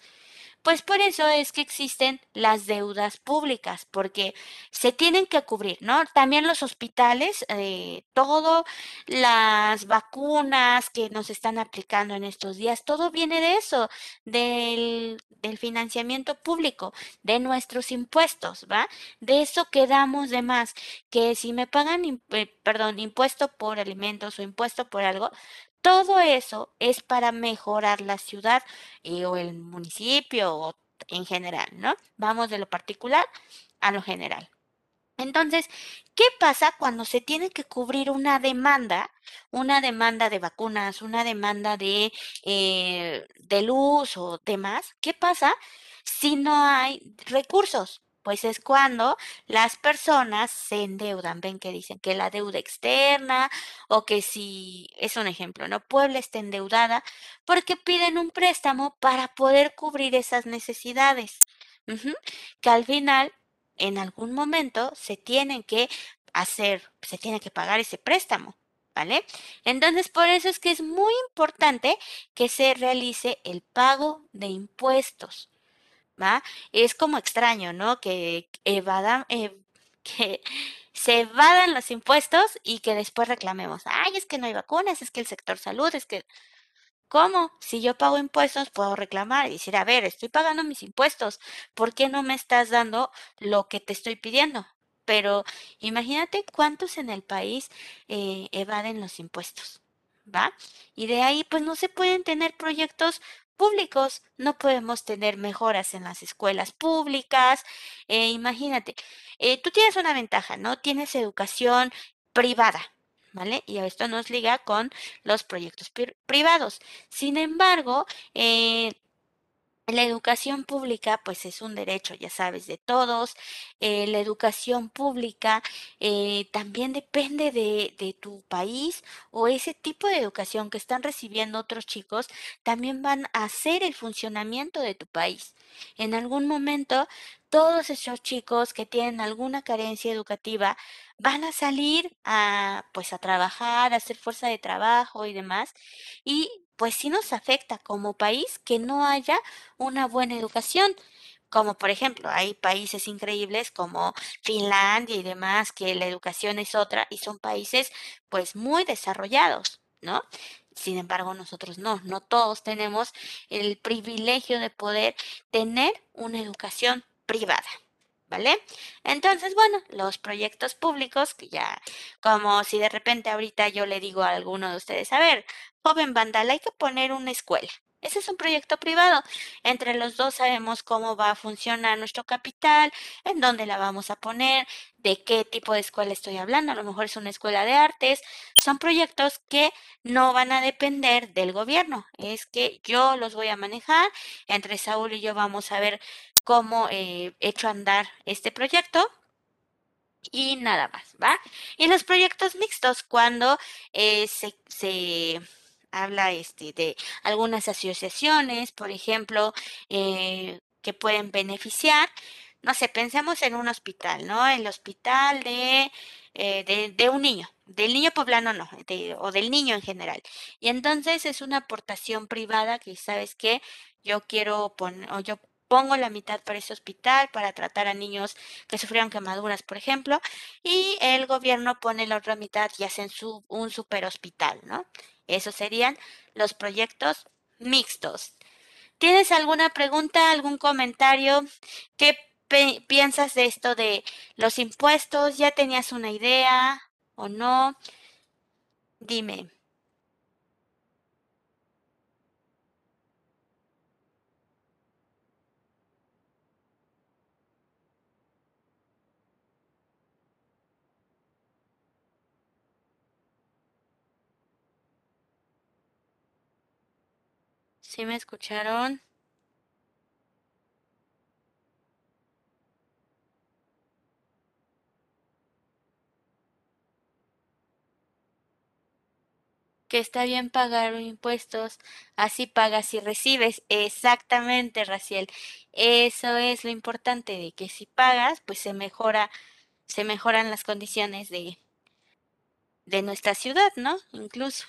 Pues por eso es que existen las deudas públicas, porque se tienen que cubrir, ¿no? También los hospitales, eh, todo, las vacunas que nos están aplicando en estos días, todo viene de eso, del, financiamiento público, de nuestros impuestos, ¿va? De eso quedamos de más, que si me pagan, eh, perdón, impuesto por alimentos o impuesto por algo, todo eso es para mejorar la ciudad eh, o el municipio o en general, ¿no? Vamos de lo particular a lo general. Entonces, ¿qué pasa cuando se tiene que cubrir una demanda, una demanda de vacunas, una demanda de, eh, de luz o demás? ¿Qué pasa si no hay recursos? Pues es cuando las personas se endeudan. Ven que dicen que la deuda externa o que si, es un ejemplo, ¿no? Puebla está endeudada porque piden un préstamo para poder cubrir esas necesidades. Que al final en algún momento se tienen que hacer, se tiene que pagar ese préstamo, ¿vale? Entonces, por eso es que es muy importante que se realice el pago de impuestos, ¿va? Es como extraño, ¿no? Que evadan, eh, que se evadan los impuestos y que después reclamemos, ay, es que no hay vacunas, es que el sector salud, es que ¿Cómo? Si yo pago impuestos, puedo reclamar y decir, a ver, estoy pagando mis impuestos, ¿por qué no me estás dando lo que te estoy pidiendo? Pero imagínate cuántos en el país eh, evaden los impuestos, ¿va? Y de ahí, pues no se pueden tener proyectos públicos, no podemos tener mejoras en las escuelas públicas. eh, imagínate, eh, tú tienes una ventaja, ¿no? Tienes educación privada, ¿vale? Y esto nos liga con los proyectos pri- privados. Sin embargo, eh, la educación pública, pues es un derecho, ya sabes, de todos. Eh, la educación pública eh, también depende de, tu país o ese tipo de educación que están recibiendo otros chicos, también van a hacer el funcionamiento de tu país. En algún momento, todos esos chicos que tienen alguna carencia educativa van a salir a, pues, a trabajar, a hacer fuerza de trabajo y demás. Y pues sí nos afecta como país que no haya una buena educación. Como por ejemplo, hay países increíbles como Finlandia y demás, que la educación es otra y son países pues muy desarrollados, ¿no? Sin embargo, nosotros no, no todos tenemos el privilegio de poder tener una educación privada, ¿vale? Entonces, bueno, los proyectos públicos, que ya, como si de repente ahorita yo le digo a alguno de ustedes, a ver, joven Vandal, hay que poner una escuela. Ese es un proyecto privado. Entre los dos sabemos cómo va a funcionar nuestro capital, en dónde la vamos a poner, de qué tipo de escuela estoy hablando. A lo mejor es una escuela de artes. Son proyectos que no van a depender del gobierno. Es que yo los voy a manejar. Entre Saúl y yo vamos a ver cómo eh, hecho andar este proyecto y nada más, ¿va? Y los proyectos mixtos, cuando eh, se, se habla este, de algunas asociaciones, por ejemplo, eh, que pueden beneficiar, no sé, pensemos en un hospital, ¿no? El hospital de, eh, de, un niño, del niño poblano no, o del niño en general. Y entonces es una aportación privada que, ¿sabes qué? Yo quiero poner, o yo pongo la mitad para ese hospital para tratar a niños que sufrieron quemaduras, por ejemplo, y el gobierno pone la otra mitad y hacen su, un super hospital, ¿no? Esos serían los proyectos mixtos. ¿Tienes alguna pregunta, algún comentario? ¿Qué piensas de esto de los impuestos? ¿Ya tenías una idea o no? Dime. ¿Sí me escucharon? que está bien pagar impuestos, así pagas y recibes. Exactamente, Raciel. Eso es lo importante de que si pagas, pues se mejora, se mejoran las condiciones de, de nuestra ciudad, ¿no? Incluso.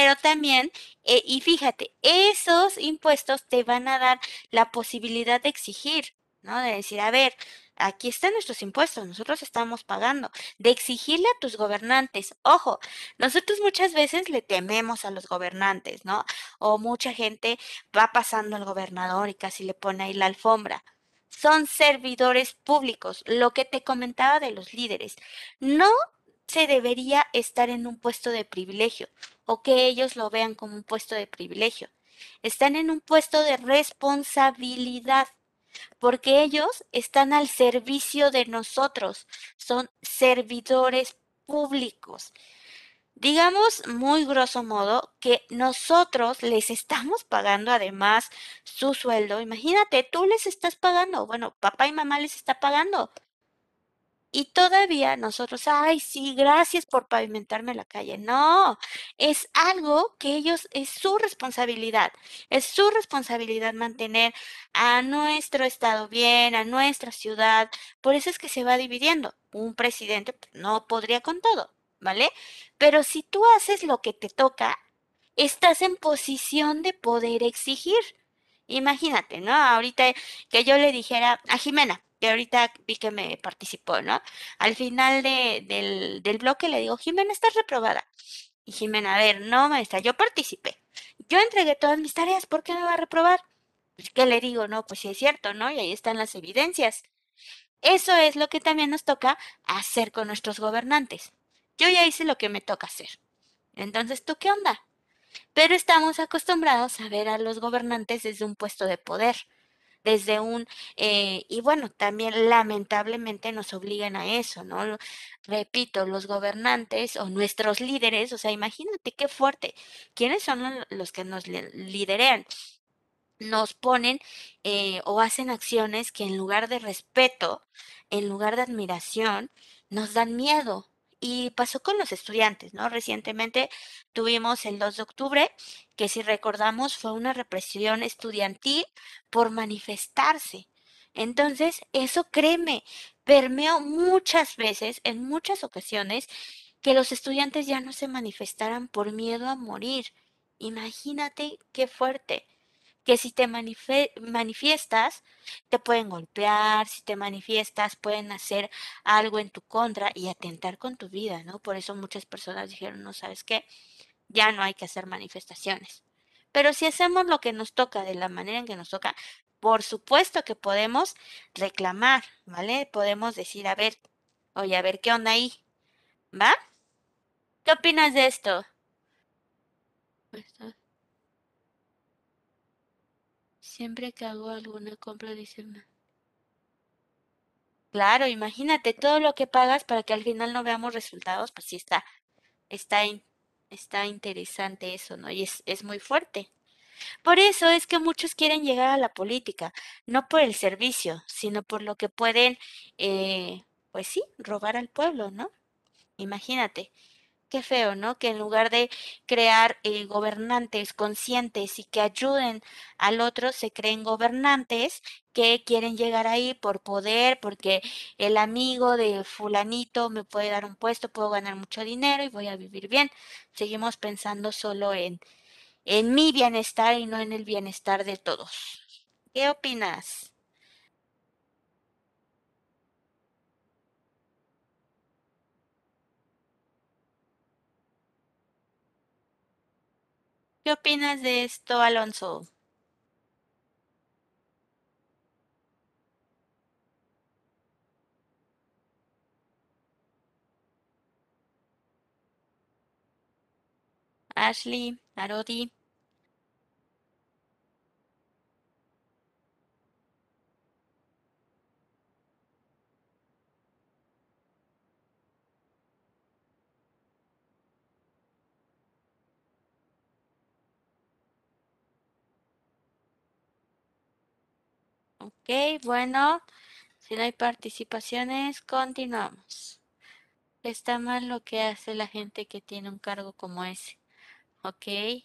Pero también, eh, y fíjate, esos impuestos te van a dar la posibilidad de exigir, ¿no? De decir, a ver, aquí están nuestros impuestos, nosotros estamos pagando, de exigirle a tus gobernantes. Ojo, nosotros muchas veces le tememos a los gobernantes, ¿no? O mucha gente va pasando al gobernador y casi le pone ahí la alfombra. Son servidores públicos, lo que te comentaba de los líderes. No se debería estar en un puesto de privilegio o que ellos lo vean como un puesto de privilegio. están en un puesto de responsabilidad porque ellos están al servicio de nosotros, son servidores públicos. Digamos muy grosso modo que nosotros les estamos pagando además su sueldo. Imagínate, tú les estás pagando, bueno, papá y mamá les está pagando. Y todavía nosotros, ay, sí, gracias por pavimentarme la calle. No, es algo que ellos, es su responsabilidad. Es su responsabilidad mantener a nuestro estado bien, a nuestra ciudad. Por eso es que se va dividiendo. Un presidente pues, no podría con todo, ¿vale? Pero si tú haces lo que te toca, estás en posición de poder exigir. Imagínate, ¿no? Ahorita que yo le dijera a Jimena, que ahorita vi que me participó, ¿no? Al final de, del, del bloque le digo, Jimena, estás reprobada. Y Jimena, a ver, no, maestra, yo participé. Yo entregué todas mis tareas, ¿por qué me va a reprobar? Pues, ¿qué le digo? No, pues sí es cierto, ¿no? Y ahí están las evidencias. Eso es lo que también nos toca hacer con nuestros gobernantes. Yo ya hice lo que me toca hacer. Entonces, ¿tú qué onda? Pero estamos acostumbrados a ver a los gobernantes desde un puesto de poder desde un, eh, y bueno, también lamentablemente nos obligan a eso, ¿no? Repito, los gobernantes o nuestros líderes, o sea, imagínate qué fuerte, ¿quiénes son los que nos liderean? Nos ponen eh, o hacen acciones que en lugar de respeto, en lugar de admiración, nos dan miedo, y pasó con los estudiantes, ¿no? Recientemente tuvimos el 2 de octubre, que si recordamos fue una represión estudiantil por manifestarse. Entonces, eso créeme, permeó muchas veces, en muchas ocasiones, que los estudiantes ya no se manifestaran por miedo a morir. Imagínate qué fuerte que si te manifiestas, te pueden golpear, si te manifiestas, pueden hacer algo en tu contra y atentar con tu vida, ¿no? Por eso muchas personas dijeron, no sabes qué, ya no hay que hacer manifestaciones. Pero si hacemos lo que nos toca de la manera en que nos toca, por supuesto que podemos reclamar, ¿vale? Podemos decir, a ver, oye, a ver, ¿qué onda ahí? ¿Va? ¿Qué opinas de esto? Siempre que hago alguna compra adicional. Claro, imagínate todo lo que pagas para que al final no veamos resultados, pues sí está, está, está interesante eso, ¿no? Y es, es muy fuerte. Por eso es que muchos quieren llegar a la política, no por el servicio, sino por lo que pueden, eh, pues sí, robar al pueblo, ¿no? Imagínate, Qué feo, ¿no? Que en lugar de crear eh, gobernantes conscientes y que ayuden al otro, se creen gobernantes que quieren llegar ahí por poder, porque el amigo de fulanito me puede dar un puesto, puedo ganar mucho dinero y voy a vivir bien. Seguimos pensando solo en, en mi bienestar y no en el bienestar de todos. ¿Qué opinas? ¿Qué opinas de esto, Alonso? Ashley, Arodi. Ok, bueno, si no hay participaciones, continuamos. Está mal lo que hace la gente que tiene un cargo como ese. Ok.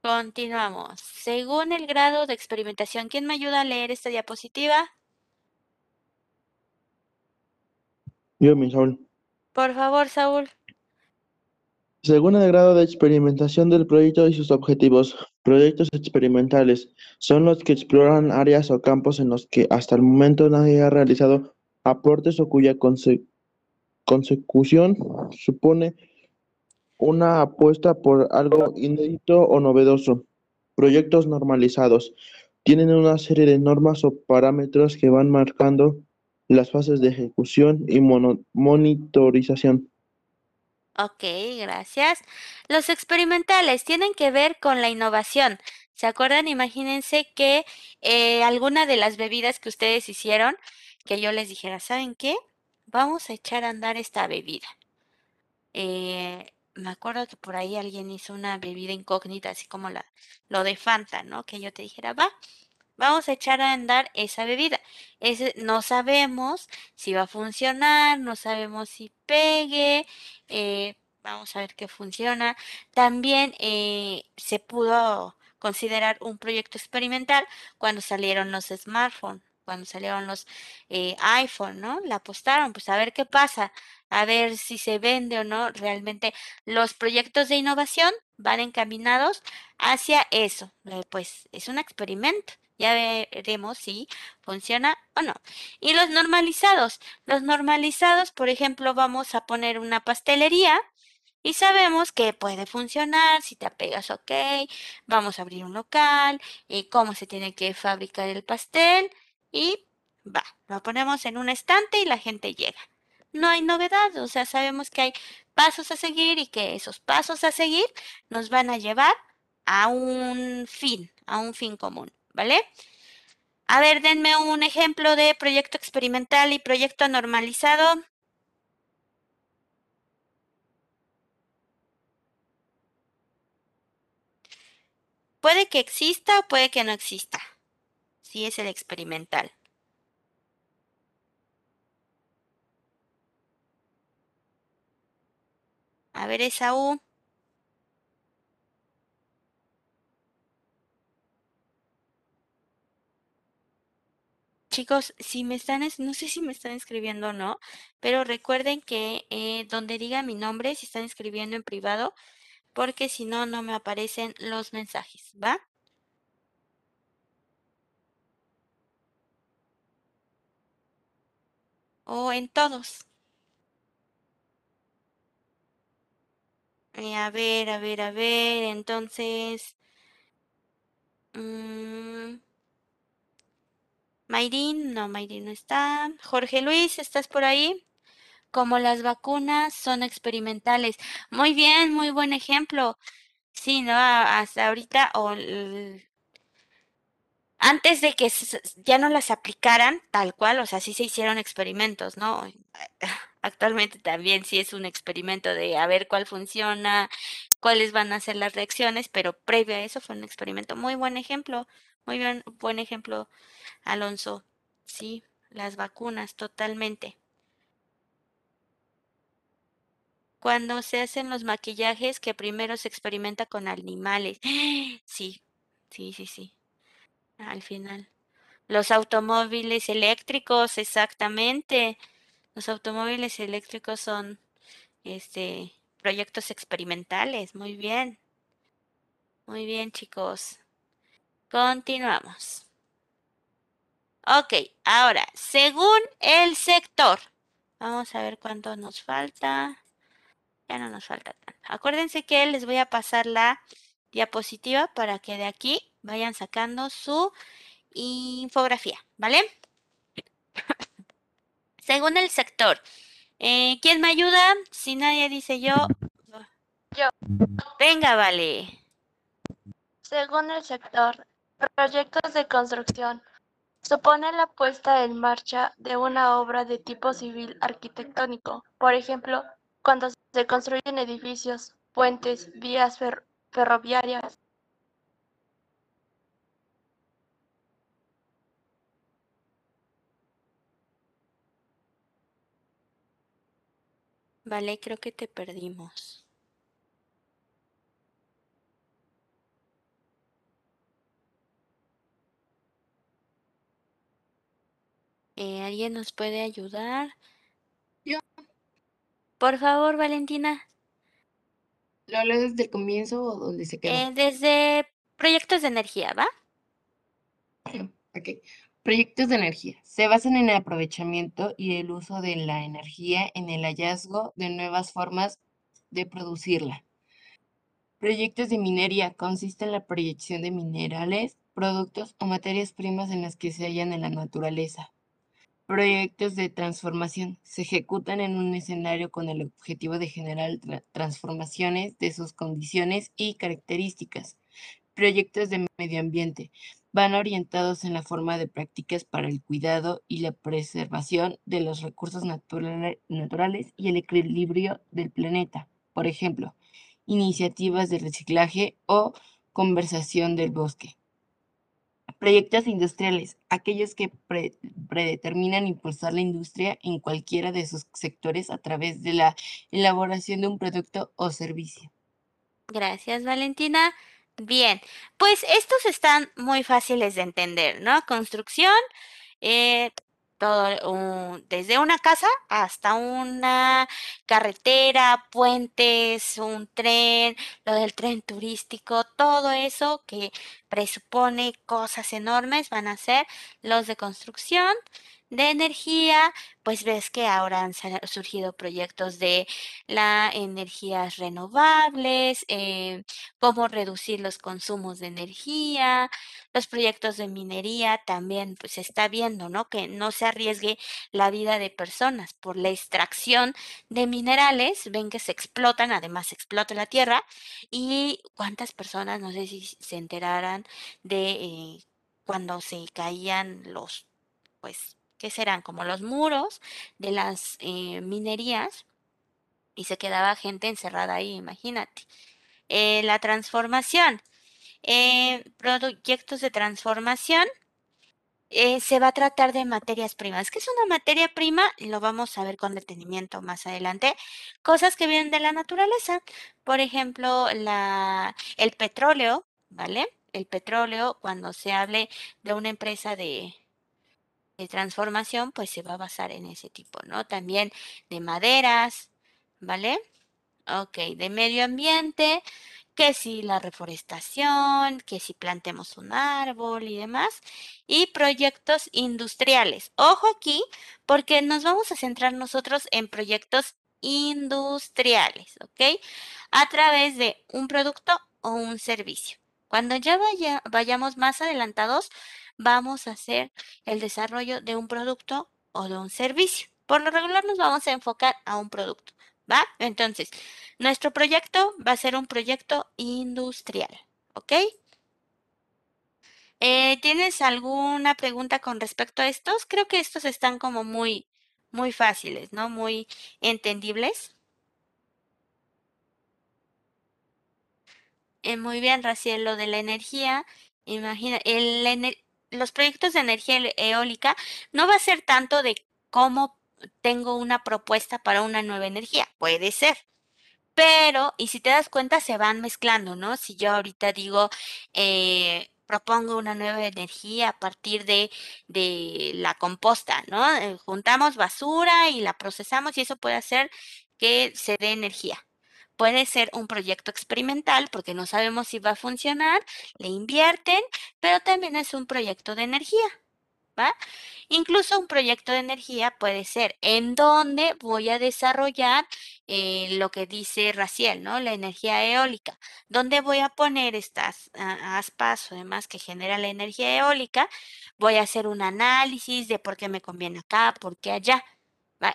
Continuamos. Según el grado de experimentación, ¿quién me ayuda a leer esta diapositiva? Yo, mi Saúl. Por favor, Saúl. Según el grado de experimentación del proyecto y sus objetivos, proyectos experimentales son los que exploran áreas o campos en los que hasta el momento nadie ha realizado aportes o cuya consecución supone una apuesta por algo inédito o novedoso. Proyectos normalizados tienen una serie de normas o parámetros que van marcando las fases de ejecución y monitorización. Ok, gracias. Los experimentales tienen que ver con la innovación. ¿Se acuerdan? Imagínense que eh, alguna de las bebidas que ustedes hicieron, que yo les dijera, ¿saben qué? Vamos a echar a andar esta bebida. Eh, me acuerdo que por ahí alguien hizo una bebida incógnita, así como la, lo de Fanta, ¿no? Que yo te dijera, va, vamos a echar a andar esa bebida. No sabemos si va a funcionar, no sabemos si pegue, eh, vamos a ver qué funciona. También eh, se pudo considerar un proyecto experimental cuando salieron los smartphones, cuando salieron los eh, iPhone, ¿no? La apostaron, pues a ver qué pasa, a ver si se vende o no. Realmente los proyectos de innovación van encaminados hacia eso. Eh, pues es un experimento. Ya veremos si funciona o no. Y los normalizados. Los normalizados, por ejemplo, vamos a poner una pastelería y sabemos que puede funcionar, si te apegas, ok, vamos a abrir un local, y cómo se tiene que fabricar el pastel y va, lo ponemos en un estante y la gente llega. No hay novedad, o sea, sabemos que hay pasos a seguir y que esos pasos a seguir nos van a llevar a un fin, a un fin común, ¿vale? A ver, denme un ejemplo de proyecto experimental y proyecto normalizado. Puede que exista o puede que no exista. Sí es el experimental. A ver, esa U. Chicos, si me están, no sé si me están escribiendo o no, pero recuerden que eh, donde diga mi nombre, si están escribiendo en privado, porque si no, no me aparecen los mensajes, ¿va? O en todos. Eh, a ver, a ver, a ver, entonces... Mmm, Mayrin, no, Mayrin no está. Jorge Luis, ¿estás por ahí? Como las vacunas son experimentales. Muy bien, muy buen ejemplo. Sí, ¿no? Hasta ahorita, o antes de que ya no las aplicaran tal cual, o sea, sí se hicieron experimentos, ¿no? Actualmente también sí es un experimento de a ver cuál funciona, cuáles van a ser las reacciones, pero previo a eso fue un experimento. Muy buen ejemplo, muy bien, buen ejemplo, Alonso. Sí, las vacunas, totalmente. Cuando se hacen los maquillajes que primero se experimenta con animales. Sí, sí, sí, sí. Al final. Los automóviles eléctricos, exactamente. Los automóviles eléctricos son este proyectos experimentales. Muy bien. Muy bien, chicos. Continuamos. Ok, ahora, según el sector. Vamos a ver cuánto nos falta. Ya no nos falta tanto. Acuérdense que les voy a pasar la diapositiva para que de aquí vayan sacando su infografía, ¿vale? Según el sector. Eh, ¿Quién me ayuda? Si nadie dice yo. Yo. Venga, vale. Según el sector, proyectos de construcción supone la puesta en marcha de una obra de tipo civil arquitectónico. Por ejemplo, cuando se construyen edificios, puentes, vías ferroviarias. Vale, creo que te perdimos. Eh, ¿Alguien nos puede ayudar? Yo. Por favor, Valentina. ¿Lo hablas desde el comienzo o donde se quedó? Eh, desde proyectos de energía, ¿va? Ok. Proyectos de energía. Se basan en el aprovechamiento y el uso de la energía en el hallazgo de nuevas formas de producirla. Proyectos de minería consiste en la proyección de minerales, productos o materias primas en las que se hallan en la naturaleza. Proyectos de transformación se ejecutan en un escenario con el objetivo de generar tra- transformaciones de sus condiciones y características. Proyectos de medio ambiente van orientados en la forma de prácticas para el cuidado y la preservación de los recursos naturale- naturales y el equilibrio del planeta. Por ejemplo, iniciativas de reciclaje o conversación del bosque. Proyectos industriales, aquellos que pre- predeterminan impulsar la industria en cualquiera de sus sectores a través de la elaboración de un producto o servicio. Gracias, Valentina. Bien, pues estos están muy fáciles de entender, ¿no? Construcción, eh, todo, un- desde una casa hasta una carretera, puentes, un tren, lo del tren turístico, todo eso que presupone cosas enormes van a ser los de construcción. De energía, pues ves que ahora han surgido proyectos de la energías renovables, eh, cómo reducir los consumos de energía, los proyectos de minería también, pues se está viendo, ¿no? Que no se arriesgue la vida de personas por la extracción de minerales, ven que se explotan, además se explota la tierra, y cuántas personas, no sé si se enteraran de eh, cuando se caían los, pues, ¿qué serán? Como los muros de las eh, minerías y se quedaba gente encerrada ahí, imagínate. Eh, la transformación, eh, proyectos de transformación, se va a tratar de materias primas. ¿Qué es una materia prima? Lo vamos a ver con detenimiento más adelante. Cosas que vienen de la naturaleza. Por ejemplo, la, el petróleo, ¿vale? El petróleo, cuando se hable de una empresa de, de transformación, pues se va a basar en ese tipo, ¿no? También de maderas, ¿vale? Ok, de medio ambiente, que si la reforestación, que si plantemos un árbol y demás, y proyectos industriales. Ojo aquí, porque nos vamos a centrar nosotros en proyectos industriales, ¿ok? A través de un producto o un servicio. Cuando ya vaya- vayamos más adelantados, vamos a hacer el desarrollo de un producto o de un servicio. Por lo regular nos vamos a enfocar a un producto, ¿va? Entonces, nuestro proyecto va a ser un proyecto industrial, ¿ok? Eh, ¿tienes alguna pregunta con respecto a estos? Creo que estos están como muy, muy fáciles, ¿no? Muy entendibles. Eh, muy bien, Raciel, lo de la energía, imagina, el los proyectos de energía eólica no va a ser tanto de cómo tengo una propuesta para una nueva energía, puede ser, pero, y si te das cuenta, se van mezclando, ¿no? Si yo ahorita digo, eh, propongo una nueva energía a partir de, de la composta, ¿no? Eh, juntamos basura y la procesamos y eso puede hacer que se dé energía. Puede ser un proyecto experimental porque no sabemos si va a funcionar, le invierten, pero también es un proyecto de energía, ¿va? Incluso un proyecto de energía puede ser en donde voy a desarrollar eh, lo que dice Raciel, ¿no? La energía eólica. ¿Dónde voy a poner estas aspas o demás que genera la energía eólica? Voy a hacer un análisis de por qué me conviene acá, por qué allá.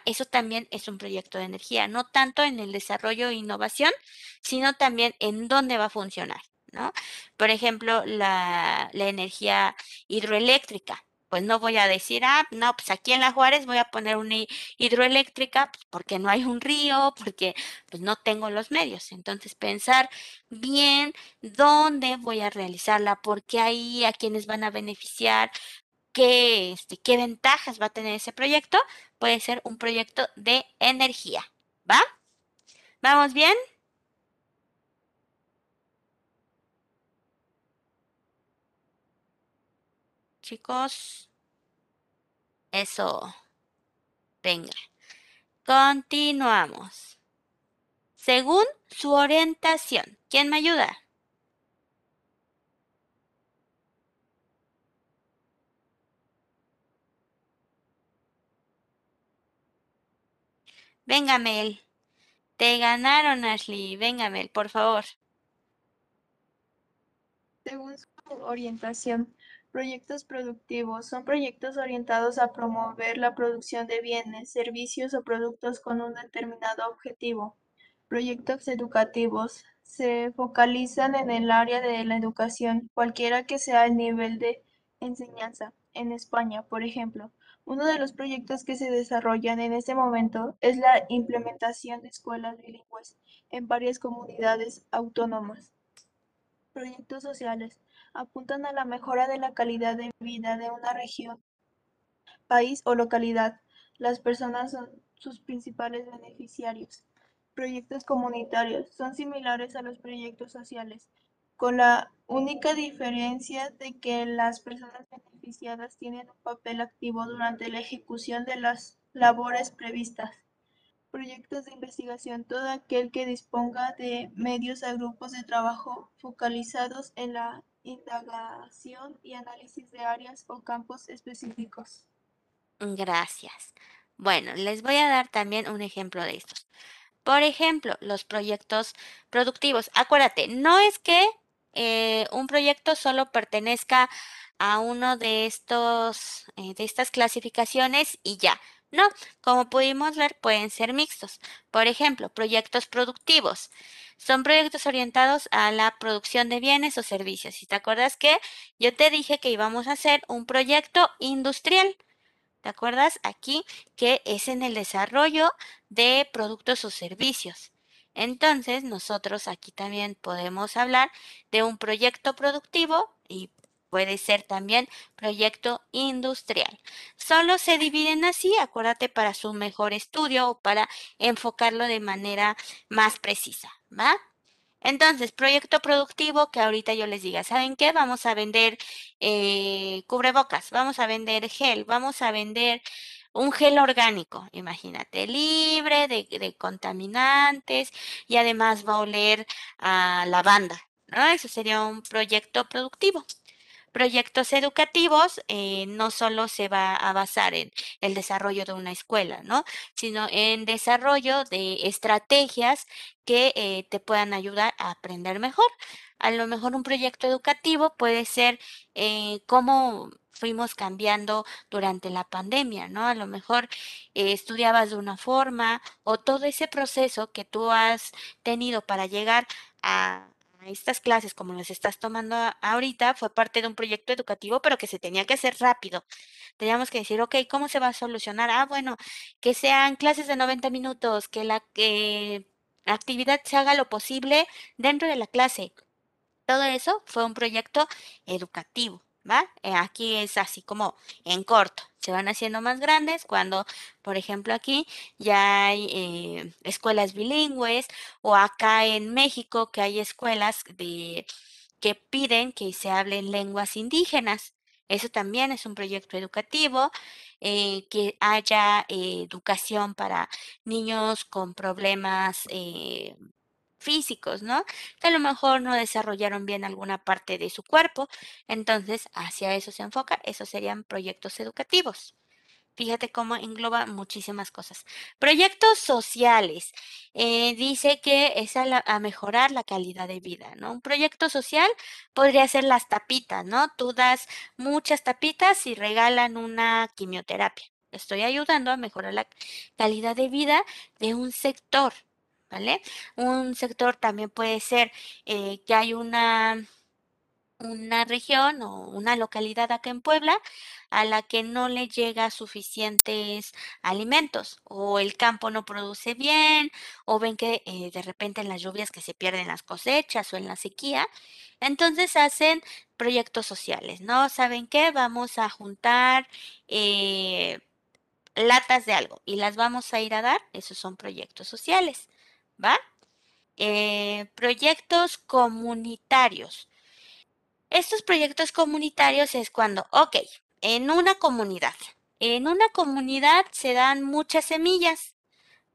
Eso también es un proyecto de energía, no tanto en el desarrollo e innovación, sino también en dónde va a funcionar, ¿no? Por ejemplo, la, la energía hidroeléctrica. Pues no voy a decir, ah, no, pues aquí en La Juárez voy a poner una hi- hidroeléctrica pues, porque no hay un río, porque pues no tengo los medios. Entonces, pensar bien dónde voy a realizarla, por qué ahí, a quiénes van a beneficiar, qué, este, qué ventajas va a tener ese proyecto, puede ser un proyecto de energía. ¿Va? ¿Vamos bien? Chicos, eso. Venga. Continuamos. Según su orientación. ¿Quién me ayuda? Venga, Mel. Te ganaron, Ashley. Venga, Mel, por favor. Según su orientación, proyectos productivos son proyectos orientados a promover la producción de bienes, servicios o productos con un determinado objetivo. Proyectos educativos se focalizan en el área de la educación, cualquiera que sea el nivel de enseñanza. En España, por ejemplo, uno de los proyectos que se desarrollan en este momento es la implementación de escuelas bilingües en varias comunidades autónomas. Proyectos sociales apuntan a la mejora de la calidad de vida de una región, país o localidad. Las personas son sus principales beneficiarios. Proyectos comunitarios son similares a los proyectos sociales, con la única diferencia de que las personas tienen un papel activo durante la ejecución de las labores previstas. Proyectos de investigación, todo aquel que disponga de medios a grupos de trabajo focalizados en la indagación y análisis de áreas o campos específicos. Gracias. Bueno, les voy a dar también un ejemplo de estos. Por ejemplo, los proyectos productivos. Acuérdate, no es que eh, un proyecto solo pertenezca a uno de estos, eh, de estas clasificaciones y ya. No, como pudimos ver, pueden ser mixtos. Por ejemplo, proyectos productivos. Son proyectos orientados a la producción de bienes o servicios. Si te acuerdas que yo te dije que íbamos a hacer un proyecto industrial. ¿Te acuerdas? Aquí que es en el desarrollo de productos o servicios. Entonces, nosotros aquí también podemos hablar de un proyecto productivo y puede ser también proyecto industrial. Solo se dividen así, acuérdate, para su mejor estudio o para enfocarlo de manera más precisa, ¿va? Entonces, proyecto productivo que ahorita yo les diga, ¿saben qué? Vamos a vender eh, cubrebocas, vamos a vender gel, vamos a vender un gel orgánico, imagínate, libre de, contaminantes y además va a oler a lavanda, ¿no? Eso sería un proyecto productivo. Proyectos educativos eh, no solo se va a basar en el desarrollo de una escuela, ¿no? Sino en desarrollo de estrategias que eh, te puedan ayudar a aprender mejor. A lo mejor un proyecto educativo puede ser eh, cómo fuimos cambiando durante la pandemia, ¿no? A lo mejor eh, estudiabas de una forma o todo ese proceso que tú has tenido para llegar a, estas clases como las estás tomando ahorita fue parte de un proyecto educativo, pero que se tenía que hacer rápido. Teníamos que decir, ok, ¿cómo se va a solucionar? Ah, bueno, que sean clases de 90 minutos, que la, la actividad se haga lo posible dentro de la clase. Todo eso fue un proyecto educativo. Eh, aquí es así como en corto. Se van haciendo más grandes cuando, por ejemplo, aquí ya hay eh, escuelas bilingües o acá en México que hay escuelas de, que piden que se hablen lenguas indígenas. Eso también es un proyecto educativo, eh, que haya educación para niños con problemas físicos, ¿no? Que a lo mejor no desarrollaron bien alguna parte de su cuerpo, entonces hacia eso se enfoca, esos serían proyectos educativos. Fíjate cómo engloba muchísimas cosas. Proyectos sociales. Eh, dice que es a, mejorar la calidad de vida, ¿no? Un proyecto social podría ser las tapitas, ¿no? Tú das muchas tapitas y regalan una quimioterapia. Estoy ayudando a mejorar la calidad de vida de un sector, ¿vale? Un sector también puede ser eh, que hay una, una región o una localidad acá en Puebla a la que no le llega suficientes alimentos o el campo no produce bien o ven que eh, de repente en las lluvias que se pierden las cosechas o en la sequía. Entonces hacen proyectos sociales, ¿no? ¿Saben qué? Vamos a juntar eh, latas de algo y las vamos a ir a dar. Esos son proyectos sociales. ¿Va? Eh, proyectos comunitarios. Estos proyectos comunitarios es cuando, ok, en una comunidad, en una comunidad se dan muchas semillas,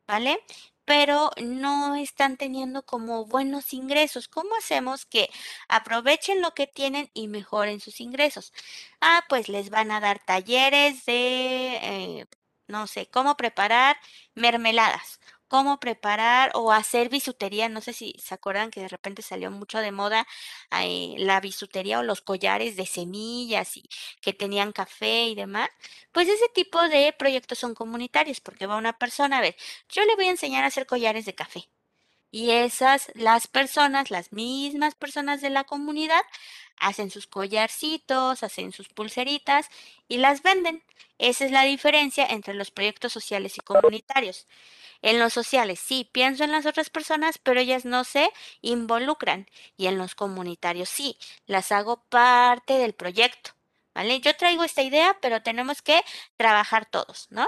¿vale? Pero no están teniendo como buenos ingresos. ¿Cómo hacemos que aprovechen lo que tienen y mejoren sus ingresos? Ah, pues les van a dar talleres de, eh, no sé, cómo preparar mermeladas cómo preparar o hacer bisutería. No sé si se acuerdan que de repente salió mucho de moda eh, la bisutería o los collares de semillas y que tenían café y demás. Pues ese tipo de proyectos son comunitarios porque va una persona a ver, yo le voy a enseñar a hacer collares de café. Y esas, las personas, las mismas personas de la comunidad, hacen sus collarcitos, hacen sus pulseritas y las venden. Esa es la diferencia entre los proyectos sociales y comunitarios. En los sociales sí pienso en las otras personas, pero ellas no se involucran. Y en los comunitarios sí, las hago parte del proyecto. ¿Vale? Yo traigo esta idea, pero tenemos que trabajar todos, ¿no?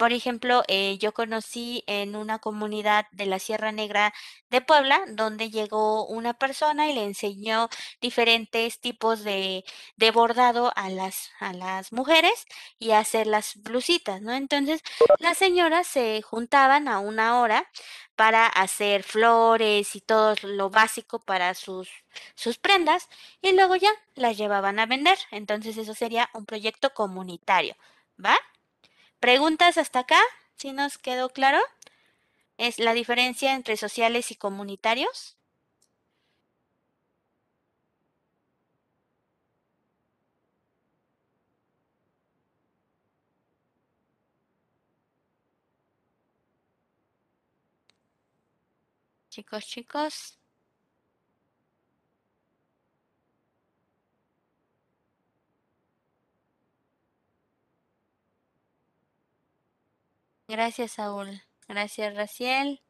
Por ejemplo, eh, yo conocí en una comunidad de la Sierra Negra de Puebla, donde llegó una persona y le enseñó diferentes tipos de, de bordado a las, a las mujeres y hacer las blusitas, ¿no? Entonces, las señoras se juntaban a una hora para hacer flores y todo lo básico para sus, sus prendas y luego ya las llevaban a vender. Entonces, eso sería un proyecto comunitario, ¿va? ¿Preguntas hasta acá? ¿Sí nos quedó claro? ¿Es la diferencia entre sociales y comunitarios? Chicos, chicos. Gracias, Saúl. Gracias, Raciel.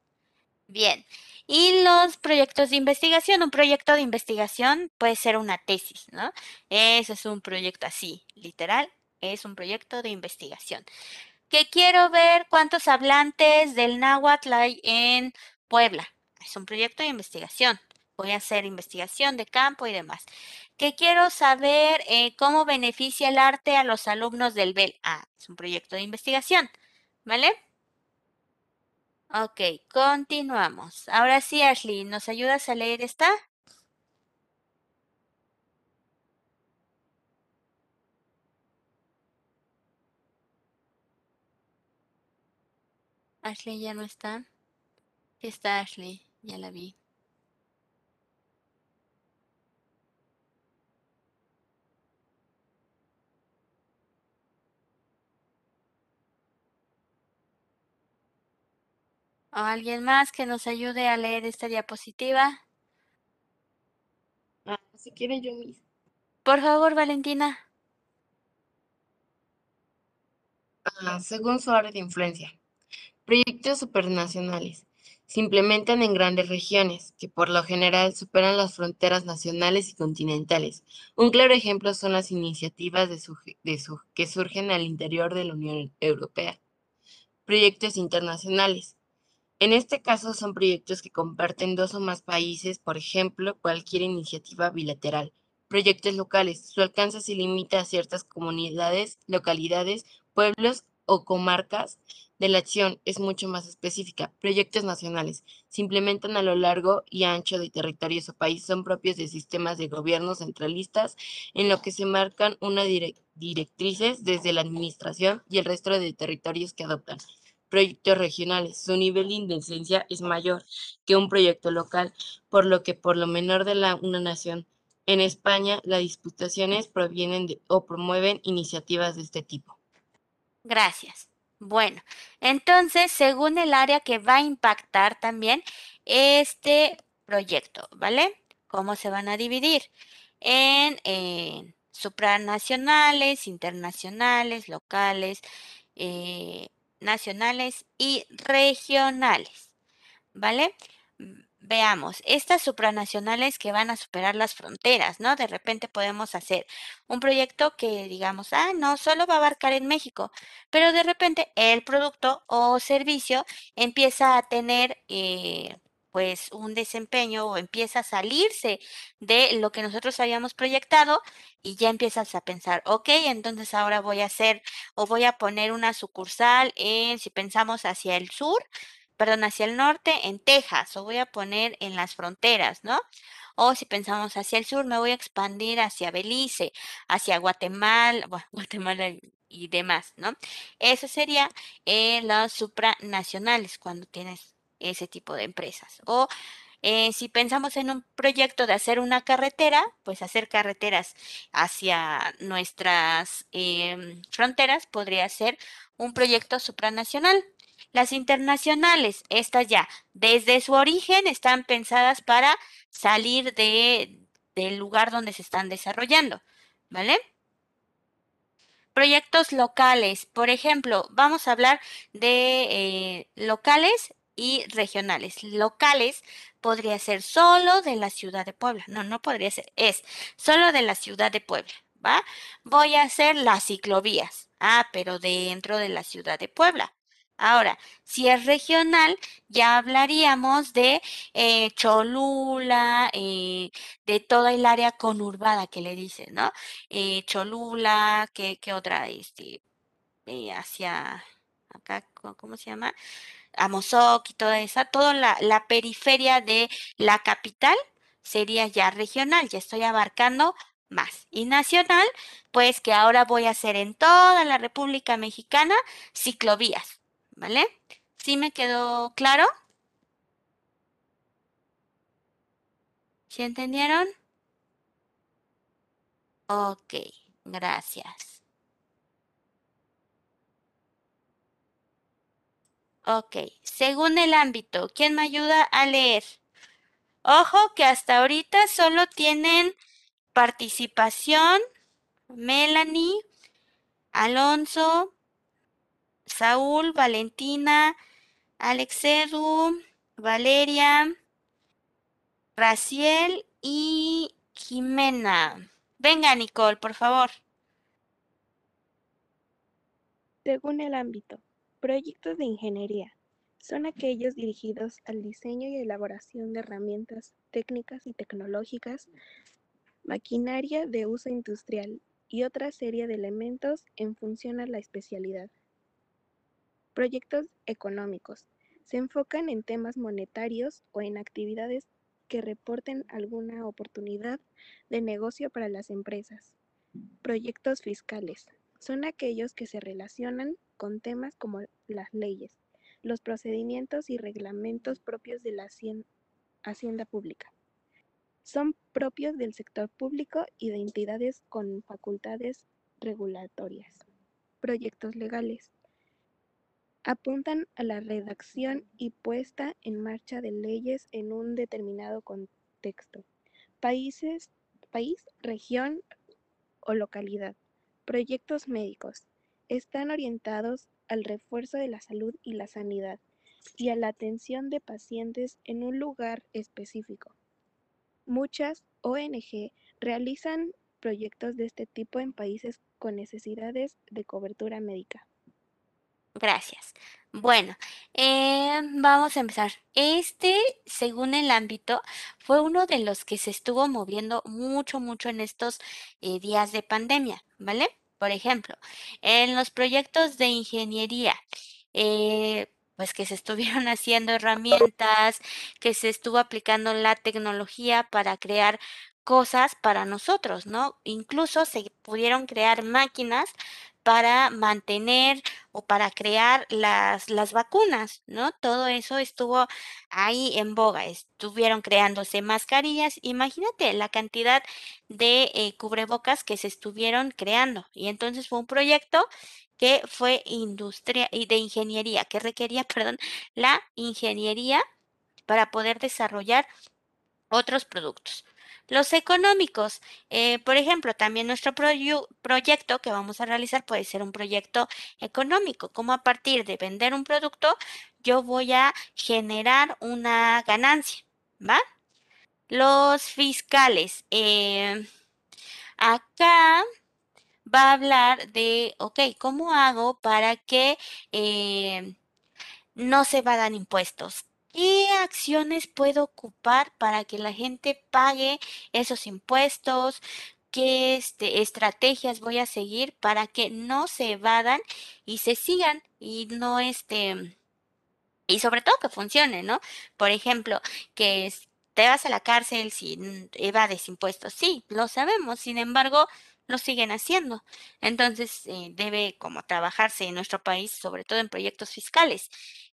Bien. Y los proyectos de investigación. Un proyecto de investigación puede ser una tesis, ¿no? Eso es un proyecto así, literal. Es un proyecto de investigación. Que quiero ver cuántos hablantes del náhuatl hay en Puebla. Es un proyecto de investigación. Voy a hacer investigación de campo y demás. Que quiero saber eh, cómo beneficia el arte a los alumnos del BEL. Ah, es un proyecto de investigación. ¿Vale? Ok, continuamos. Ahora sí, Ashley, ¿nos ayudas a leer esta? Ashley ya no está. Está Ashley, ya la vi. ¿O alguien más que nos ayude a leer esta diapositiva? Ah, si quiere yo mismo. Por favor, Valentina. Ah, según su área de influencia. Proyectos supernacionales se implementan en grandes regiones, que por lo general superan las fronteras nacionales y continentales. Un claro ejemplo son las iniciativas de de que surgen al interior de la Unión Europea. Proyectos internacionales en este caso son proyectos que comparten dos o más países, por ejemplo, cualquier iniciativa bilateral. Proyectos locales. Su alcance se limita a ciertas comunidades, localidades, pueblos o comarcas de la acción es mucho más específica. Proyectos nacionales se implementan a lo largo y ancho de territorios o países, son propios de sistemas de gobierno centralistas en lo que se marcan unas directrices desde la administración y el resto de territorios que adoptan proyectos regionales. Su nivel de indecencia es mayor que un proyecto local, por lo que por lo menor de la, una nación. En España, las disputaciones provienen de, o promueven iniciativas de este tipo. Gracias. Bueno, entonces, según el área que va a impactar también este proyecto, ¿vale? ¿Cómo se van a dividir? En, supranacionales, internacionales, locales, eh, nacionales y regionales. ¿Vale? Veamos, estas supranacionales que van a superar las fronteras, ¿no? De repente podemos hacer un proyecto que digamos, ah, no, solo va a abarcar en México, pero de repente el producto o servicio empieza a tener eh, pues un desempeño o empieza a salirse de lo que nosotros habíamos proyectado y ya empiezas a pensar, ok, entonces ahora voy a hacer o voy a poner una sucursal en, si pensamos hacia el sur, perdón, hacia el norte, en Texas, o voy a poner en las fronteras, ¿no? O si pensamos hacia el sur, me voy a expandir hacia Belice, hacia Guatemala, bueno, Guatemala y demás, ¿no? Eso sería eh, los supranacionales cuando tienes ese tipo de empresas. O eh, si pensamos en un proyecto de hacer una carretera, pues hacer carreteras hacia nuestras em, fronteras podría ser un proyecto supranacional. Las internacionales, estas ya, desde su origen, están pensadas para salir de, del lugar donde se están desarrollando, ¿vale? Proyectos locales, por ejemplo, vamos a hablar de eh, locales y regionales. Locales podría ser solo de la ciudad de Puebla. No, no podría ser, es solo de la ciudad de Puebla, ¿va? Voy a hacer las ciclovías. Ah, pero dentro de la ciudad de Puebla. Ahora, si es regional, ya hablaríamos de eh, Cholula, eh, de toda el área conurbada que le dicen, ¿no? Eh, Cholula, ¿qué, qué otra? Este, hacia acá, ¿cómo se llama? Amozoc y toda esa, toda la, la periferia de la capital sería ya regional, ya estoy abarcando más. Y nacional, pues que ahora voy a hacer en toda la República Mexicana ciclovías, ¿vale? ¿Sí me quedó claro? ¿Sí entendieron? Ok, gracias. Ok, según el ámbito, ¿quién me ayuda a leer? Ojo que hasta ahorita solo tienen participación Melanie, Alonso, Saúl, Valentina, Alexedu, Valeria, Raciel y Jimena. Venga, Nicole, por favor. Según el ámbito, proyectos de ingeniería son aquellos dirigidos al diseño y elaboración de herramientas técnicas y tecnológicas, maquinaria de uso industrial y otra serie de elementos en función a la especialidad. Proyectos económicos se enfocan en temas monetarios o en actividades que reporten alguna oportunidad de negocio para las empresas. Proyectos fiscales son aquellos que se relacionan con temas como las leyes, los procedimientos y reglamentos propios de la hacienda pública. Son propios del sector público y de entidades con facultades regulatorias. Proyectos legales apuntan a la redacción y puesta en marcha de leyes en un determinado contexto, país, región o localidad. Proyectos médicos están orientados al refuerzo de la salud y la sanidad y a la atención de pacientes en un lugar específico. Muchas ONG realizan proyectos de este tipo en países con necesidades de cobertura médica. Gracias. Bueno, eh, vamos a empezar. Este, según el ámbito, fue uno de los que se estuvo moviendo mucho, mucho en estos eh, días de pandemia, ¿vale? Por ejemplo, en los proyectos de ingeniería, eh, pues que se estuvieron haciendo herramientas, que se estuvo aplicando la tecnología para crear cosas para nosotros, ¿no? Incluso se pudieron crear máquinas para mantener o para crear las, las vacunas, ¿no? Todo eso estuvo ahí en boga, estuvieron creándose mascarillas, imagínate la cantidad de eh, cubrebocas que se estuvieron creando. Y entonces fue un proyecto que fue industria y de ingeniería, que requería, perdón, la ingeniería para poder desarrollar otros productos. Los económicos, eh, por ejemplo, también nuestro proyecto que vamos a realizar puede ser un proyecto económico, como a partir de vender un producto, yo voy a generar una ganancia, ¿va? Los fiscales, eh, acá va a hablar de, ok, ¿cómo hago para que eh, no se vayan impuestos? ¿Qué acciones puedo ocupar para que la gente pague esos impuestos? ¿Qué este, estrategias voy a seguir para que no se evadan y se sigan y no este y sobre todo que funcione, ¿no? Por ejemplo, que te vas a la cárcel si evades impuestos. Sí, lo sabemos. Sin embargo, lo siguen haciendo. Entonces, eh, debe como trabajarse en nuestro país, sobre todo en proyectos fiscales,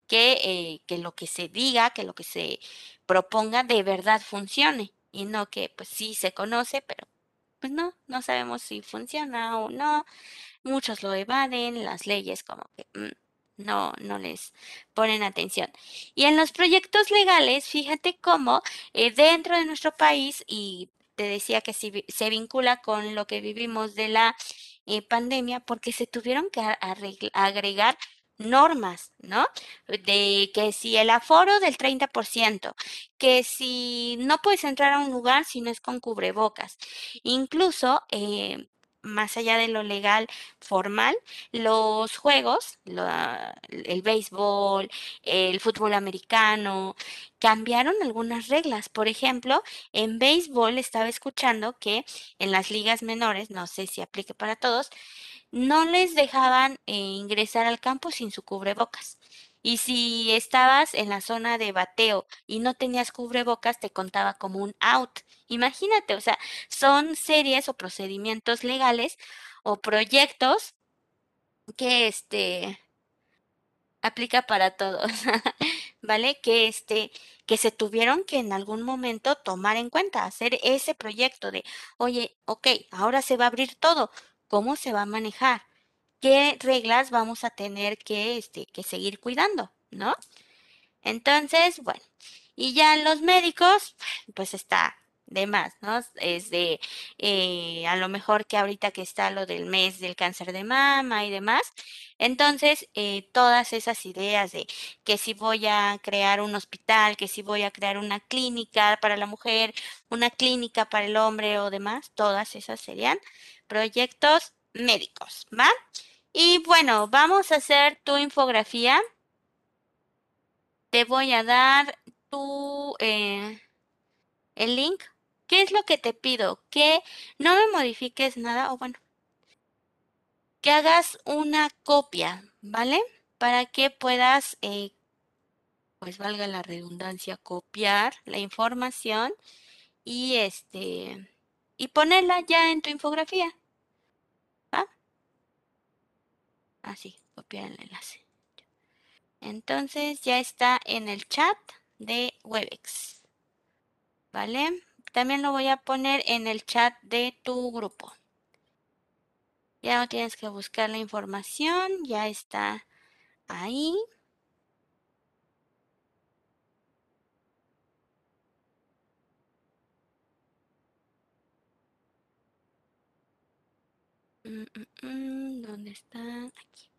que, eh, que lo que se diga, que lo que se proponga de verdad funcione y no que pues sí se conoce, pero pues no, no sabemos si funciona o no. Muchos lo evaden, las leyes como que mm, no, no les ponen atención. Y en los proyectos legales, fíjate cómo eh, dentro de nuestro país, y te decía que si se vincula con lo que vivimos de la eh, pandemia, porque se tuvieron que a- arregl- agregar normas, ¿no? De que si el aforo del 30%, que si no puedes entrar a un lugar si no es con cubrebocas, incluso eh, más allá de lo legal formal, los juegos, el béisbol, el fútbol americano, cambiaron algunas reglas. Por ejemplo, en béisbol estaba escuchando que en las ligas menores, no sé si aplique para todos, no les dejaban eh, ingresar al campo sin su cubrebocas. Y si estabas en la zona de bateo y no tenías cubrebocas, te contaba como un out. Imagínate, o sea, son series o procedimientos legales o proyectos que este aplica para todos, ¿vale? Que este que se tuvieron que en algún momento tomar en cuenta, hacer ese proyecto de, oye, ok, ahora se va a abrir todo, ¿cómo se va a manejar? ¿Qué reglas vamos a tener que este que seguir cuidando, ¿no? Entonces, bueno, y ya los médicos, pues está de más, ¿no? Es de, eh, a lo mejor que ahorita que está lo del mes del cáncer de mama y demás, entonces eh, todas esas ideas de que si voy a crear un hospital, que si voy a crear una clínica para la mujer, una clínica para el hombre o demás, todas esas serían proyectos médicos, ¿va? Y bueno, vamos a hacer tu infografía te voy a dar tu eh, el link. ¿Qué es lo que te pido? Que no me modifiques nada, o bueno, que hagas una copia, ¿vale? Para que puedas, eh, pues valga la redundancia, copiar la información y este y ponerla ya en tu infografía. ¿Va? Así, copiar el enlace. Entonces ya está en el chat de Webex. ¿Vale? También lo voy a poner en el chat de tu grupo. Ya no tienes que buscar la información, ya está ahí. ¿Dónde está? Aquí.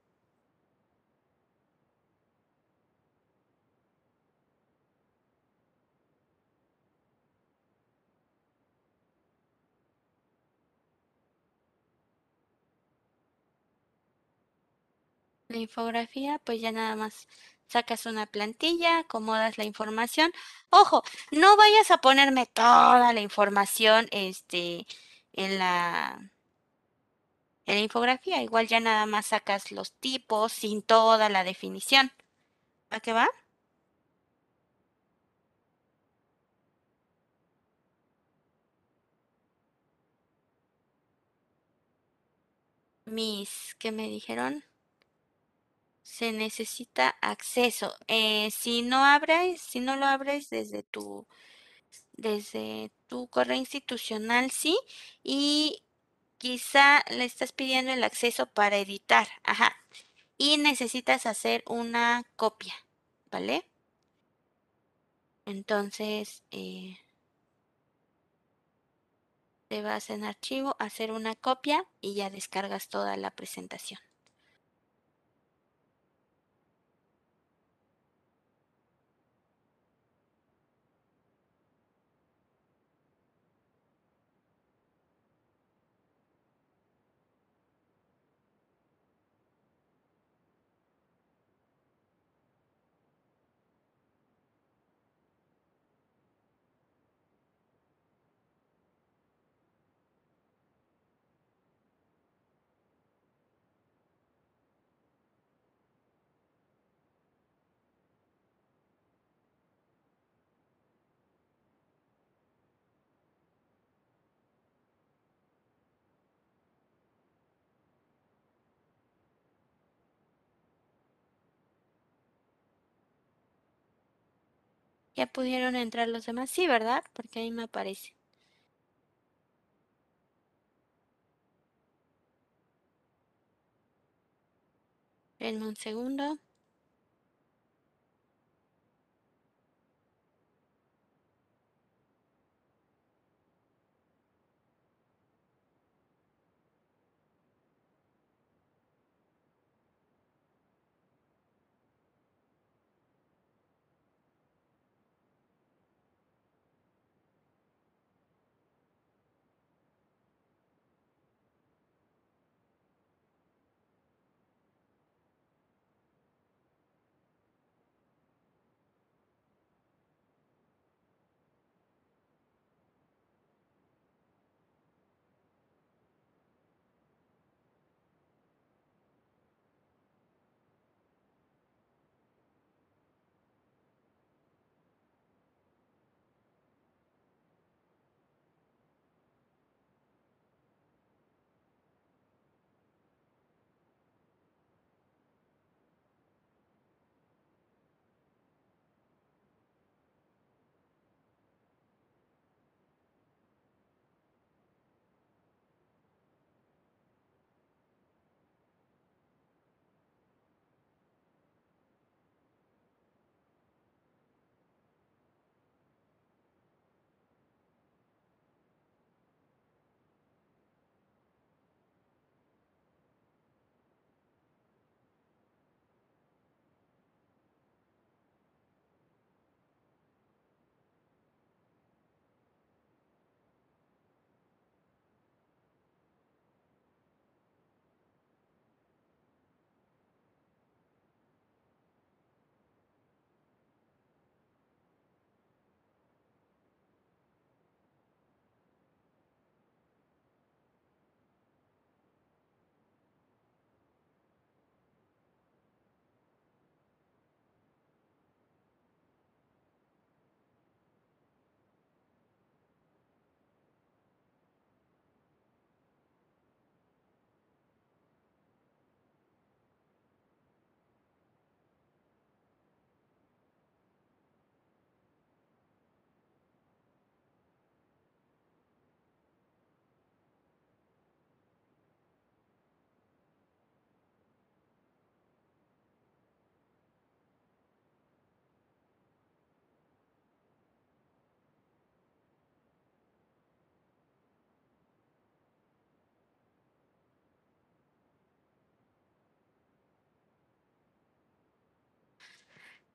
La infografía, pues ya nada más sacas una plantilla, acomodas la información. Ojo, no vayas a ponerme toda la información este, en la, en la infografía. Igual ya nada más sacas los tipos sin toda la definición. ¿A qué va? Mis, ¿qué me dijeron? Se necesita acceso. Eh, si no abres, si no lo abres desde tu, desde tu correo institucional, sí, y quizá le estás pidiendo el acceso para editar, ajá, y necesitas hacer una copia, ¿vale? Entonces, eh, te vas en archivo, hacer una copia y ya descargas toda la presentación. Ya pudieron entrar los demás. Sí, ¿verdad? Porque ahí me aparece. Denme un segundo.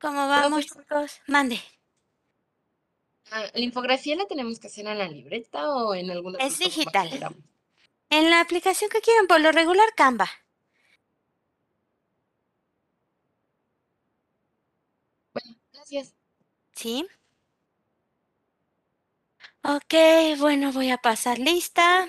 ¿Cómo vamos, chicos? Mande. Ah, ¿La infografía la tenemos que hacer en la libreta o en alguna Es digital. En la aplicación que quieran, por lo regular, Canva. Bueno, gracias. ¿Sí? Ok, bueno, voy a pasar lista.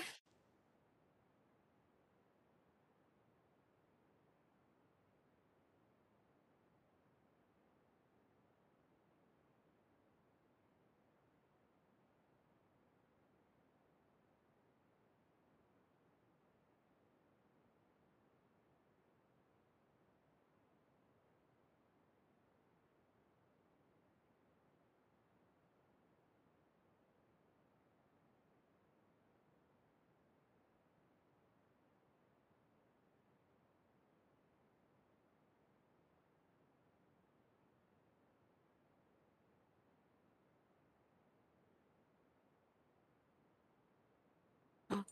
Ok,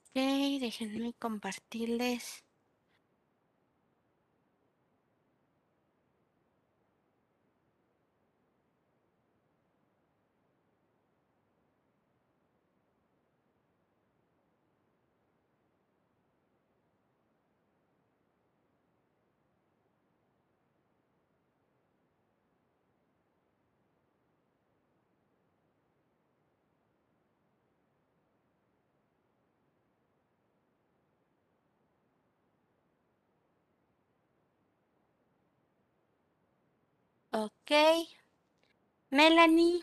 déjenme compartirles. Ok. Melanie.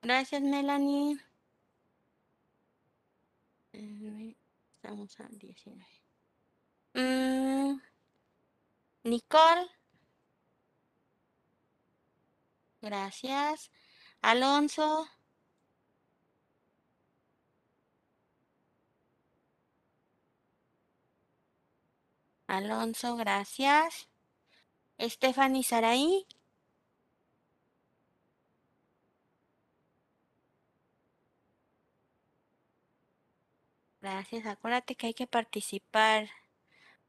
Gracias, Melanie. Estamos al 19. Mm, Nicole. Gracias. Alonso. Alonso, gracias. Stephanie Saraí. Gracias. Acuérdate que hay que participar.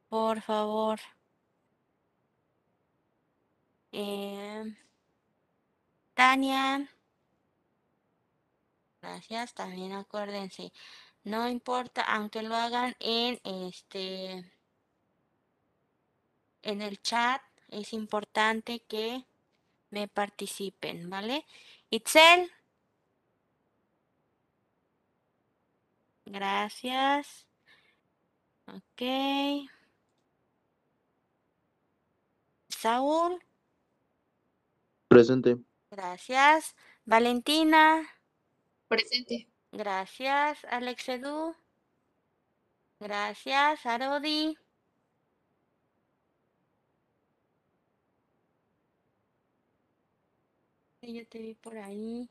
Por favor. Em, Tania. Gracias. También acuérdense. No importa, aunque lo hagan en este en el chat, es importante que me participen, ¿vale? Itzel. Gracias. Ok. Saúl. Presente. Gracias. Valentina. Presente. Gracias. Alex Edu. Gracias. Arodi. Yo te vi por ahí.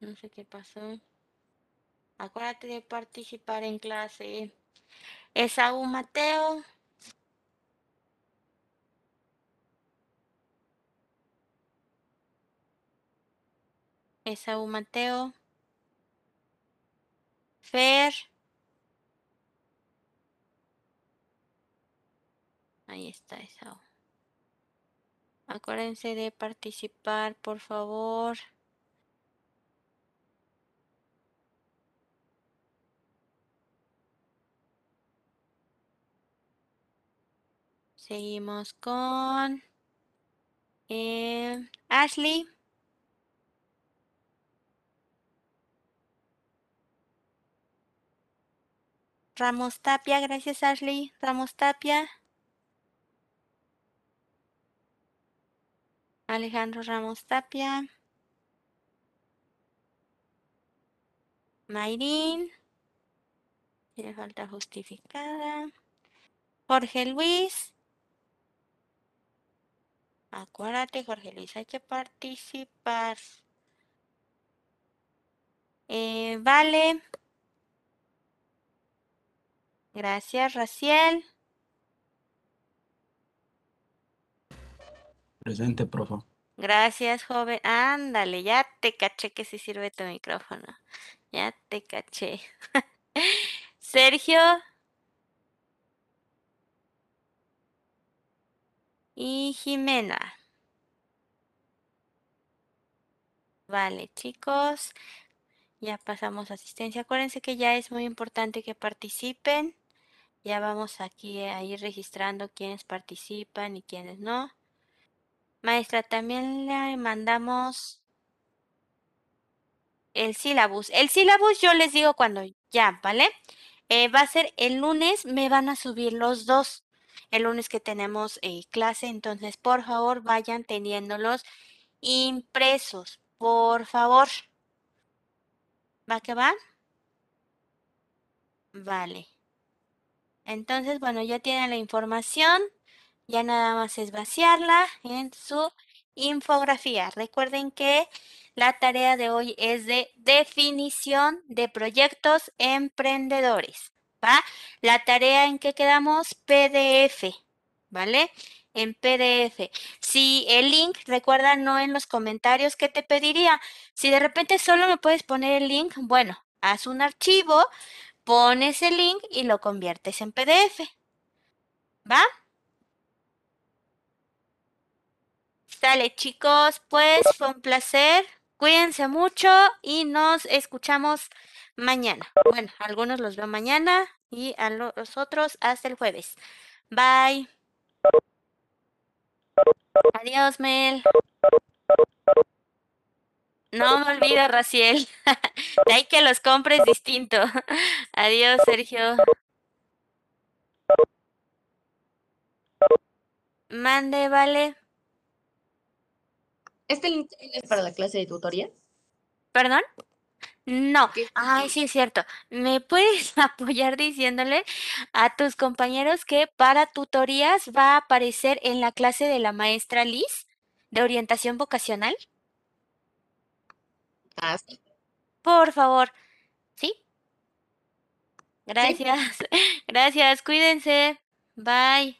No sé qué pasó. Acuérdate de participar en clase. Esaú Mateo. Esaú Mateo. Fer. Ahí está Esaú. Acuérdense de participar, por favor. Seguimos con eh, Ashley. Ramos Tapia, gracias Ashley. Ramos Tapia. Alejandro Ramos Tapia. Mayrin. Tiene falta justificada. Jorge Luis. Acuérdate, Jorge Luis, hay que participar. Eh, vale. Gracias, Raciel. Presente, profe. Gracias, joven. Ándale, ya te caché que sí sirve tu micrófono. Ya te caché. Sergio. Y Jimena. Vale, chicos. Ya pasamos a asistencia. Acuérdense que ya es muy importante que participen. Ya vamos aquí a ir registrando quienes participan y quienes no. Maestra, también le mandamos el sílabus. El sílabus yo les digo cuando ya, ¿vale? Eh, va a ser el lunes, me van a subir los dos. El lunes que tenemos eh, clase, entonces por favor vayan teniéndolos impresos, por favor. ¿Va que va? Vale. Entonces, bueno, ya tienen la información. Ya nada más es vaciarla en su infografía. Recuerden que la tarea de hoy es de definición de proyectos emprendedores. ¿Va? La tarea en que quedamos PDF, ¿vale? En PDF. Si el link, recuerda no en los comentarios que te pediría. Si de repente solo me puedes poner el link, bueno, haz un archivo, pones el link y lo conviertes en PDF. ¿Va? Sale chicos, pues fue un placer. Cuídense mucho y nos escuchamos mañana. Bueno, algunos los veo mañana y a los otros hasta el jueves. Bye. Adiós, Mel. No me olvides, Raciel. De ahí que los compres distinto. Adiós, Sergio. Mande, vale. ¿Este link es para la clase de tutoría? ¿Perdón? No. ¿Qué? Ay, sí es cierto. ¿Me puedes apoyar diciéndole a tus compañeros que para tutorías va a aparecer en la clase de la maestra Liz? de orientación vocacional? Ah, sí. Por favor. ¿Sí? Gracias. Gracias. Cuídense. Bye.